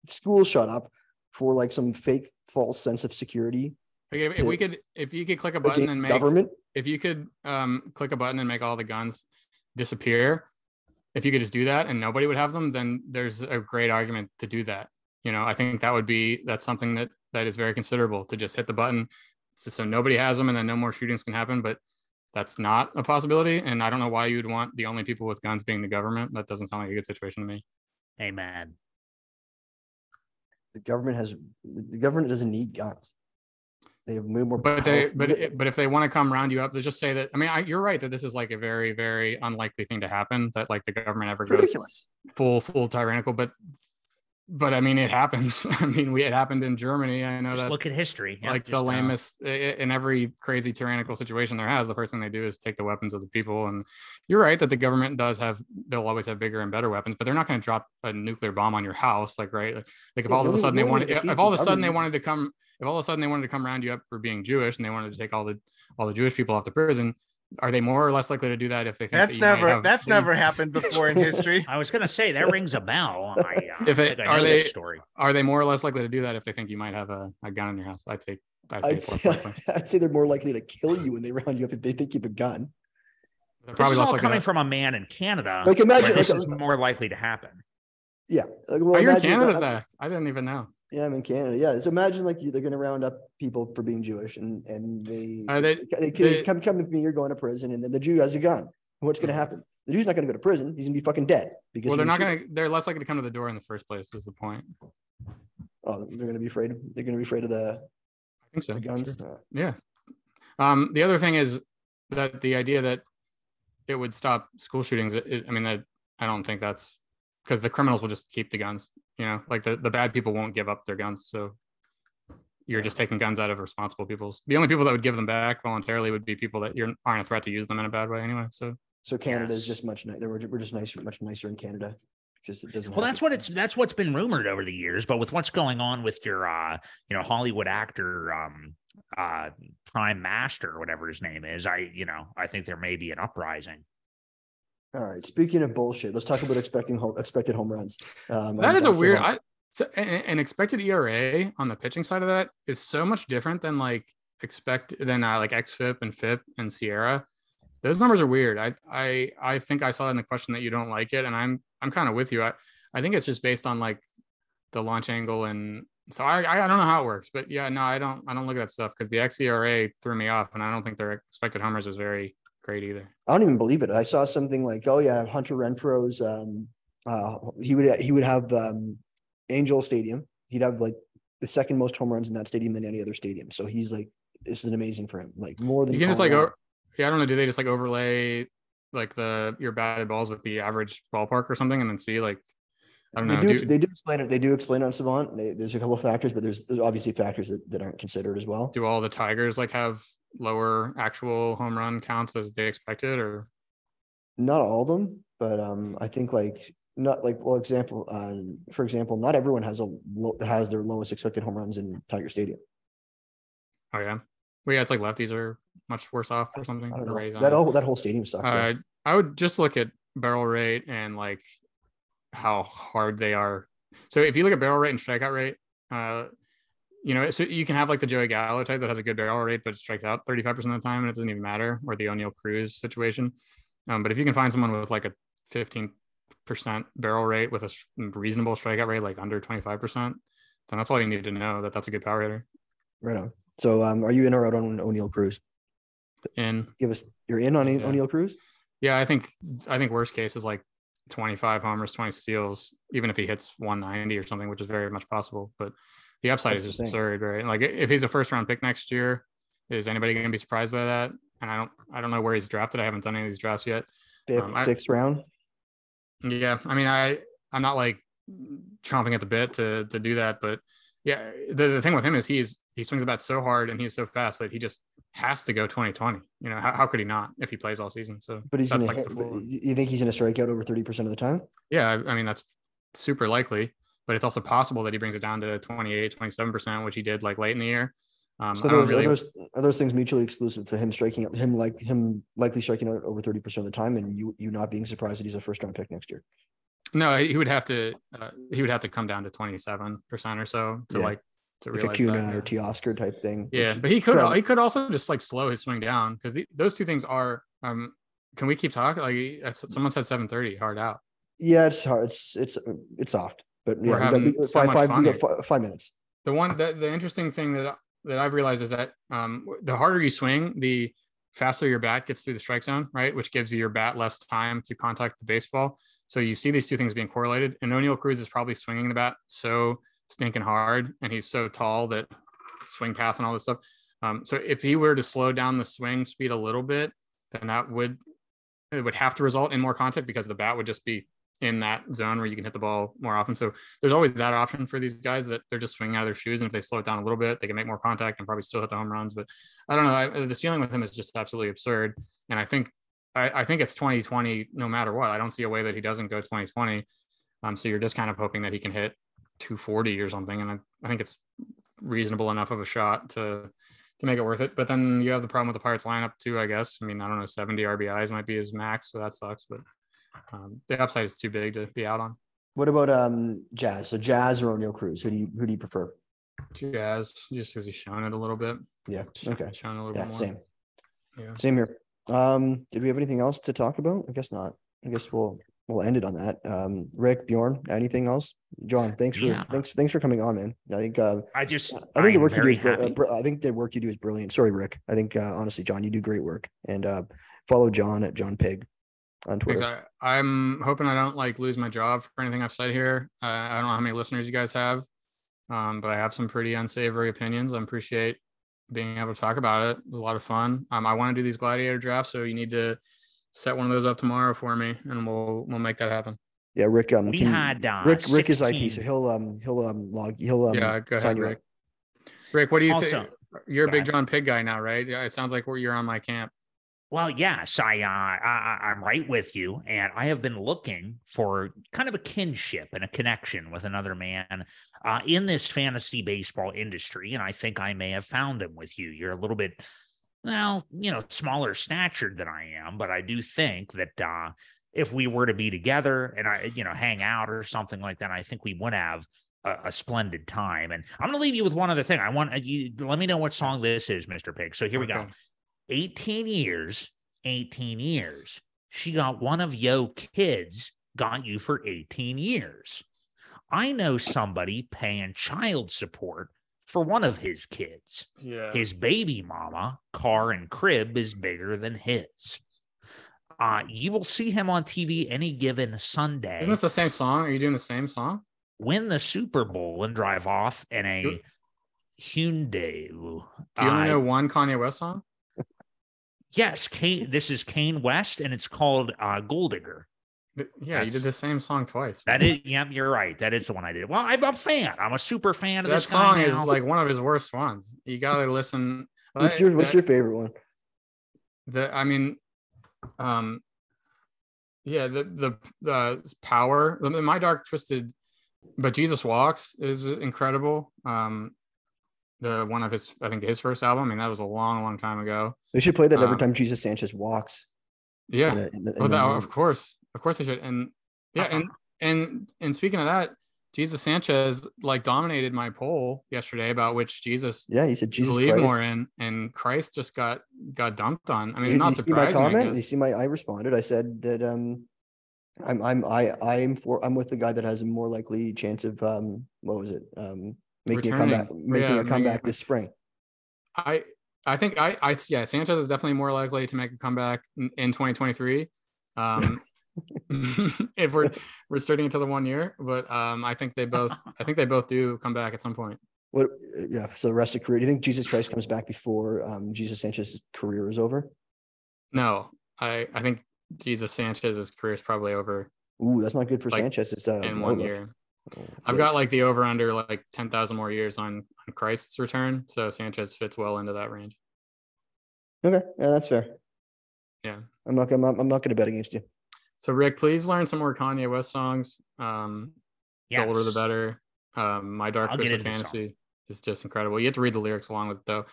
school shut up for like some fake false sense of security. Okay, if, if we could, if you could click a button and make, government. if you could um, click a button and make all the guns disappear, if you could just do that and nobody would have them, then there's a great argument to do that. You know, I think that would be that's something that that is very considerable to just hit the button so, so nobody has them and then no more shootings can happen. But that's not a possibility, and I don't know why you'd want the only people with guns being the government. That doesn't sound like a good situation to me. Amen. The government has the government doesn't need guns. They have way more. But they, but it- but if they want to come round you up, let's just say that. I mean, I, you're right that this is like a very, very unlikely thing to happen. That like the government ever goes ridiculous. full, full tyrannical. But, but I mean, it happens. *laughs* I mean, we it happened in Germany. I know that. look at history. Yeah, like the just, uh, lamest i- i- in every crazy tyrannical situation there has. The first thing they do is take the weapons of the people. And you're right that the government does have. They'll always have bigger and better weapons, but they're not going to drop a nuclear bomb on your house. Like right, like, like if all of a sudden they only wanted, if if all of a sudden they wanted to come if all of a sudden they wanted to come round you up for being Jewish and they wanted to take all the all the Jewish people off the prison, are they more or less likely to do that if they think that That's you might never have- that's *laughs* that you- never happened before in history. *laughs* I was gonna say that rings a bell. I, uh, *laughs* If it- I are they- story? are they more or less likely to do that if they think you might have a, a gun in your house? I'd say I'd say I'd say. I'd say they're more likely to kill you when they round you up if they think you have a gun. They're This probably is less all coming to- from a man in Canada. Like, where imagine- this like, is uh, more likely to happen. Yeah. Like, Oh, well, you're in Canada, I- I didn't even know. Yeah, I'm in Canada. Yeah. So imagine like you, they're going to round up people for being Jewish and, and they, Are they- they, they- come, come with me, you're going to prison. And then the Jew has a gun. What's going to happen? The Jew's not going to go to prison. He's going to be fucking dead because Well, they're not going to. They're less likely to come to the door in the first place. Is the point? Oh, they're going to be afraid. They're going to be afraid of the, I think so. the guns. sure. Uh, Yeah. Um, the other thing is that the idea that it would stop school shootings. It, it- I mean, that I don't think that's because the criminals will just keep the guns. You know, like the, the bad people won't give up their guns. So you're just taking guns out of responsible people's. The only people that would give them back voluntarily would be people that you're aren't a threat to use them in a bad way anyway. So So Canada is just much nicer. We're, we're just nicer, much nicer in Canada because it doesn't. Well, that's to- what it's that's what's been rumored over the years. But with what's going on with your uh, you know, Hollywood actor um uh Prime Master or whatever his name is, I you know, I think there may be an uprising. All right. Speaking of bullshit, let's talk about expecting home, expected home runs. Um, that is a weird. I so, an an expected ERA on the pitching side of that is so much different than like expect than uh, like XFIP and FIP and SIERA. Those numbers are weird. I I I think I saw in the question that you don't like it, and I'm I'm kind of with you. I I think it's just based on like the launch angle and so I I don't know how it works, but yeah, no, I don't I don't look at that stuff because the XERA threw me off, and I don't think their expected homers is very great either. I don't even believe it. I saw something like, oh yeah, Hunter Renfroe's. Um, uh, he would he would have um, Angel Stadium. He'd have like the second most home runs in that stadium than any other stadium. So he's like, this is amazing for him. Like more than You can just like yeah, I don't know. Do they just like overlay like the your batted balls with the average ballpark or something, and then see like I don't They know. do, do- they do explain it. They do explain it on Savant. They, there's a couple of factors, but there's, there's obviously factors that, that aren't considered as well. do all the Tigers like have lower actual home run counts as they expected, or Not all of them, but um, I think like not like well, example, um, for example, not everyone has a low, has their lowest expected home runs in Tiger Stadium. oh yeah, well yeah, it's like lefties are much worse off or something. I don't know. That whole that whole stadium sucks. Uh, I would just look at barrel rate and like how hard they are. So if you look at barrel rate and strikeout rate, uh, you know, so you can have like the Joey Gallo type that has a good barrel rate, but it strikes out 35% of the time and it doesn't even matter, or the Oneil Cruz situation. Um, but if you can find someone with like a 15% barrel rate with a reasonable strikeout rate, like under 25%, then that's all you need to know that that's a good power hitter. Right on. So, um, are you in or out on Oneil Cruz? And Give us. You're in on Yeah. Oneil Cruz. Yeah, I think I think worst case is like 25 homers, 20 steals, even if he hits 190 or something, which is very much possible. But the upside That's is just absurd, right? Like if he's a first round pick next year, is anybody going to be surprised by that? And I don't I don't know where he's drafted. I haven't done any of these drafts yet. Fifth, Um, I- sixth round. Yeah, I mean I I'm not like chomping at the bit to to do that, but yeah, the, the thing with him is he's he swings the bat so hard and he's so fast that he just has to go 2020. You know, how, how could he not if he plays all season? So But he's that's gonna like hit, you think he's gonna strike out over thirty percent of the time? Yeah, I I mean that's super likely, but it's also possible that he brings it down to 28, 27%, which he did like late in the year. Um, So those really, are those are those things mutually exclusive to him striking out him like him likely striking out over thirty percent of the time, and you you not being surprised that he's a first round pick next year. no, he would have to, uh, he would have to come down to 27% or so to Yeah. like to like realize Acuna that. or Teoscar type thing. Yeah, but he could probably- he could also just like slow his swing down because those two things are. Um, can we keep talking? Like someone said seven thirty hard out. yeah, it's hard. It's it's it's soft, but We're yeah, we got, so five, five, we got here. fi- five minutes. The one the, the interesting thing that that I've realized is that um, the harder you swing, the faster your bat gets through the strike zone, right? Which gives your bat less time to contact the baseball. So you see these two things being correlated. And Oneil Cruz is probably swinging the bat so stinking hard, and he's so tall that swing path and all this stuff. Um, so if he were to slow down the swing speed a little bit, then that would it would have to result in more contact because the bat would just be in that zone where you can hit the ball more often. So there's always that option for these guys that they're just swinging out of their shoes, and if they slow it down a little bit, they can make more contact and probably still hit the home runs. But I don't know. I, the ceiling with him is just absolutely absurd, and I think I, I think it's 2020 no matter what. I don't see a way that he doesn't go 2020. Um, so you're just kind of hoping that he can hit 240 or something, and I, I think it's reasonable enough of a shot to to make it worth it. But then you have the problem with the Pirates lineup too, I guess. I mean, I don't know, 70 RBIs might be his max, so that sucks. But um, the upside is too big to be out on. What about um Jazz? So Jazz or Oneil Cruz? Who do you who do you prefer? Jazz, just because he's shown it a little bit. Yeah. Okay. Shown a little Yeah. bit more. Same. Yeah. Same here. Um, did we have anything else to talk about? I guess not. I guess we'll we'll end it on that. Um, Rick, Bjorn, anything else? John, thanks for Yeah. thanks thanks for coming on, man. I think uh, I just I think the I'm work you do is br- uh, happy. br- I think the work you do is brilliant. Sorry, Rick. I think uh, honestly, John, you do great work. And uh, follow John at John Pig on Twitter. I, I'm hoping I don't like lose my job for anything I've said here. Uh, I don't know how many listeners you guys have, um, but I have some pretty unsavory opinions. I appreciate being able to talk about it. It was a lot of fun. Um, I want to do these gladiator drafts, so you need to set one of those up tomorrow for me, and we'll we'll make that happen. Yeah, Rick. Um, We can had uh, Rick. Rick is IT, so he'll um he'll um log he'll um yeah, go sign ahead, you up. Rick. Rick, what do you think? You're a big ahead. John Pig guy now, right? Yeah, it sounds like you're on my camp. Well, yes, I, uh, I I'm right with you, and I have been looking for kind of a kinship and a connection with another man uh, in this fantasy baseball industry, and I think I may have found him with you. You're a little bit, well, you know, smaller statured than I am, but I do think that uh, if we were to be together and I, you know, hang out or something like that, I think we would have a, a splendid time. And I'm going to leave you with one other thing. I want uh, you. Let me know what song this is, Mister Pig. So here we go. Okay. 18 years, 18 years. She got one of yo kids, got you for 18 years. I know somebody paying child support for one of his kids. Yeah. His baby mama, car and crib is bigger than his. Uh, you will see him on TV any given Sunday, Isn't this the same song? Are you doing the same song? win the Super Bowl, and drive off in a Hyundai. Do you only know one Kanye West song? Yes, Kane. This is Kane West, and it's called uh, Gold Digger. Th- Yeah, you did the same song twice. That is, yep, you're right. That is the one I did. Well, I'm a fan. I'm a super fan of that this guy song is now. like one of his worst ones. You gotta listen. *laughs* What's your What's that- your favorite one? the I mean, um, yeah, the the the power. My dark twisted, but Jesus walks is incredible. Um, the one of his I think his first album. I mean, that was a long, long time ago. They should play that every Um, time Jesus Sanchez walks. Yeah, in the- in the- in that, of course, of course they should. And yeah, and and and speaking of that, Jesus Sanchez like dominated my poll yesterday about which Jesus Yeah, he said Jesus believe Christ. more in, and Christ just got got dumped on. I mean, You- not you see my comment? You see my I responded. I said that um I'm I'm I I'm for I'm with the guy that has a more likely chance of um what was it? Um making a comeback Returning. making Yeah, a comeback this spring. I I think I I yeah Sanchez is definitely more likely to make a comeback in, in 2023. Um, *laughs* *laughs* if we're restricting it to the one year, but um, I think they both I think they both do come back at some point. What yeah, so the rest of career. Do you think Jesus Christ comes back before um Jesus Sanchez's career is over? No, I I think Jesus Sanchez's career is probably over Ooh, that's not good for Like, Sanchez. It's uh in one year. I've got like the over under like 10,000 more years on on Christ's return, so Sanchez fits well into that range. Okay, yeah, that's fair. Yeah. I'm not I'm not, I'm not gonna bet against you. So Rick, please learn some more Kanye West songs. Um, the older the better. Um, My Dark Twisted into the song. Fantasy is just incredible. You have to read the lyrics along with it though,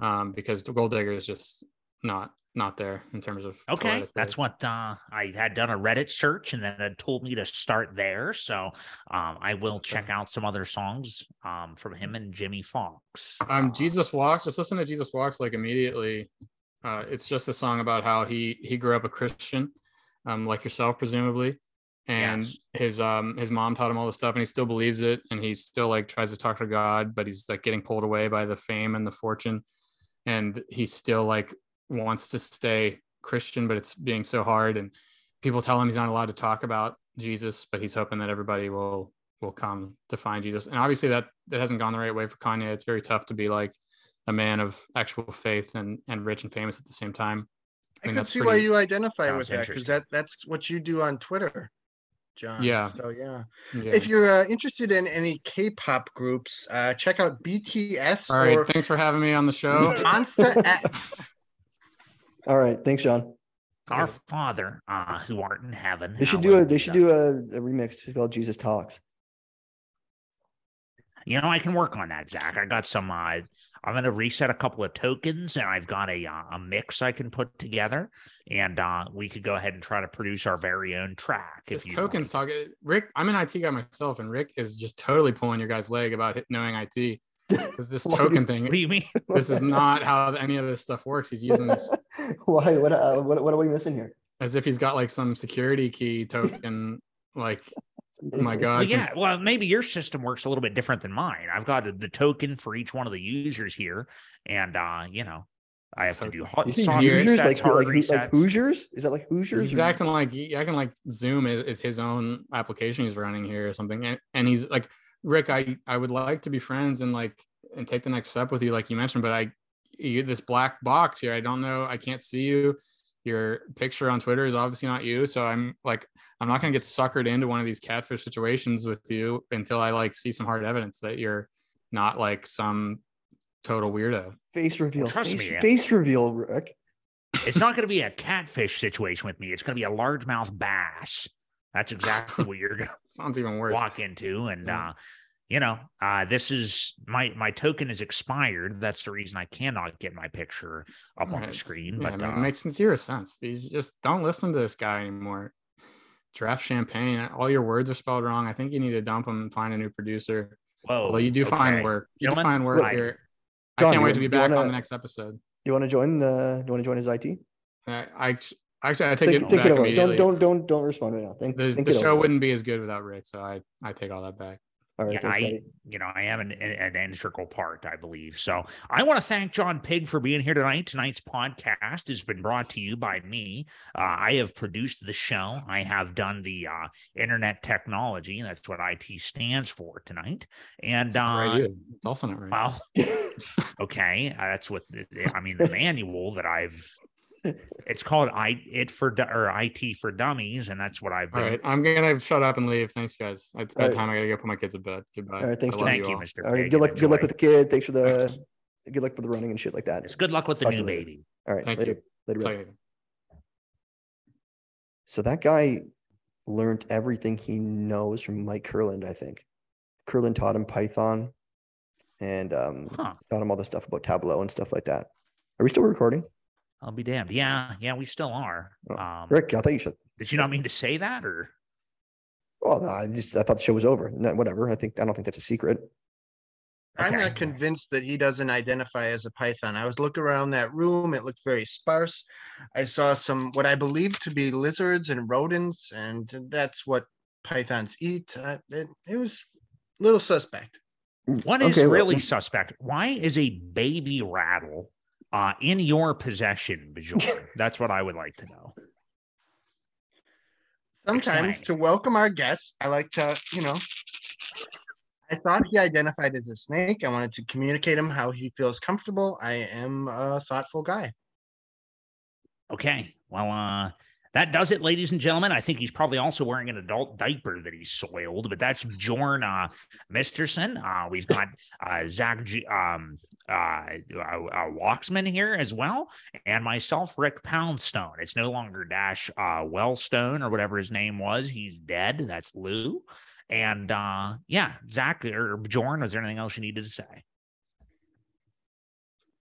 um, because Gold Digger is just not not there in terms of Okay, that's what uh, I had done a Reddit search, and then it told me to start there. So um, I will check out some other songs um, from him and Jimmy Fox. Um, Uh, Jesus Walks. Just listen to Jesus Walks like immediately. Uh, it's just a song about how he he grew up a Christian, um, like yourself presumably, and Yes. his um his mom taught him all this stuff, and he still believes it, and he still like tries to talk to God, but he's like getting pulled away by the fame and the fortune, and he still like wants to stay Christian, but it's being so hard, and people tell him he's not allowed to talk about Jesus, but he's hoping that everybody will will come to find Jesus. And obviously that that hasn't gone the right way for Kanye. It's very tough to be like a man of actual faith and and rich and famous at the same time. I, mean, could that's see why you identify with that because that that's what you do on Twitter, John. Yeah. So yeah. Yeah. If you're uh, interested in any K-pop groups, uh, check out BTS All right, or thanks for having me on the show. Monsta *laughs* X. All right, thanks, John. Our Father, uh, who art in heaven. They should do a they should thy- do a, a remix It's called Jesus Talks. You know, I can work on that, Zach. I got some. Uh, I'm going to reset a couple of tokens, and I've got a uh, a mix I can put together, and uh, we could go ahead and try to produce our very own track. this If you tokens like. talk. Rick, I'm an IT guy myself, and Rick is just totally pulling your guy's leg about knowing IT. Because this *laughs* Why do- token What do thing, you mean? *laughs* this is not how any of this stuff works. He's using this *laughs* Why? What, uh, what? What are we missing here? as if he's got like some security key token. Like, oh my god, Well, yeah. Well, maybe your system works a little bit different than mine. I've got a, the token for each one of the users here, and uh, you know, I have to do Token. hot You Hoosiers like, like, like. Hoosiers? Is that like Hoosiers? he's or- acting like he acting like Zoom is, is his own application he's running here or something. And, and he's like, Rick, I I would like to be friends and like and take the next step with you, like you mentioned, but I you this black box here. I don't know. I can't see you. Your picture on Twitter is obviously not you. So I'm like, I'm not gonna get suckered into one of these catfish situations with you until I like see some hard evidence that you're not like some total weirdo. face reveal. Trust face, me, face reveal, Rick. it's not going to be a catfish situation with me. It's going to be a largemouth bass. That's exactly what you're going *laughs* to Sounds even worse. walk into, and Yeah. uh, you know, uh, this is my my token is expired. That's the reason I cannot get my picture up on the screen. Yeah, But man, uh, it makes zero sense. He's just don't listen to this guy anymore. Draft champagne. All your words are spelled wrong. I think you need to dump him and find a new producer. whoa, Although you do fine okay. work. You do Gentlemen, fine work I- here. John, I can't wait to be back on wanna- the next episode. Do you want to join the? Do you want to join his IT? I, I actually I take Think, it think back it over. immediately. Don't don't don't don't respond right now. Think, the think the show over. wouldn't be as good without Rick, so I I take all that back. All right, Yeah, thanks, I- buddy. you know, I am an, an integral part, I believe. So I want to thank John Pig for being here tonight. Tonight's podcast has been brought to you by me. Uh, I have produced the show. I have done the uh, internet technology. That's what IT stands for tonight. And uh, right, you. It's also not right. well, *laughs* okay, uh, that's what the, the- I mean. The manual that I've it's called I it for Du- or IT for dummies, and that's what I've all been. right, I'm gonna shut up and leave. Thanks, guys. It's All right. bedtime. I gotta go put my kids to bed. Goodbye. All right, thanks, I John. love Thank you, all. Mr. All right, Pig, good and luck. Good luck with the kid. Thanks for the. Good luck for the running and shit like that. Yes, good luck with the Talk new to later. baby. All right, Thank later. you. Later. Tell you. So that guy learned everything he knows from Mike Kurland, I think. Kurland taught him Python and um, Huh. taught him all the stuff about Tableau and stuff like that. Are we still recording? I'll be damned. Yeah, yeah, we still are. Um, Rick, I thought you should. did you not mean to say that, or Well, no, I just I thought the show was over. No, whatever. I think I don't think that's a secret. I'm not convinced that he doesn't identify as a python. I was looking around that room; it looked very sparse. I saw some what I believe to be lizards and rodents, and that's what pythons eat. Uh, it, it was a little suspect. what is Okay, well- really suspect? Why is a baby rattle uh, in your possession, Bjorn? *laughs* That's what I would like to know. Sometimes Explain. to welcome our guests, I like to, you know, I thought he identified as a snake. I wanted to communicate him how he feels comfortable. I am a thoughtful guy. Okay, well, uh, that does it, ladies and gentlemen. I think he's probably also wearing an adult diaper that he's soiled, but that's Jorn uh, Misterson. Uh, we've *laughs* got uh, Zach G- um, uh, uh, uh, Walksman here as well, and myself, Rick Poundstone. It's no longer Dash uh, Wellstone or whatever his name was. He's dead. That's Lou. And uh, yeah, Zach or Jorn, was there anything else you needed to say?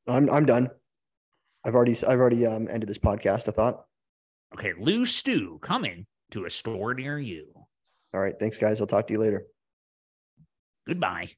I'm I'm done. I've already I've already um, ended this podcast. I thought. Okay, Lou Stew coming to a store near you. All right. Thanks, guys. I'll talk to you later. Goodbye.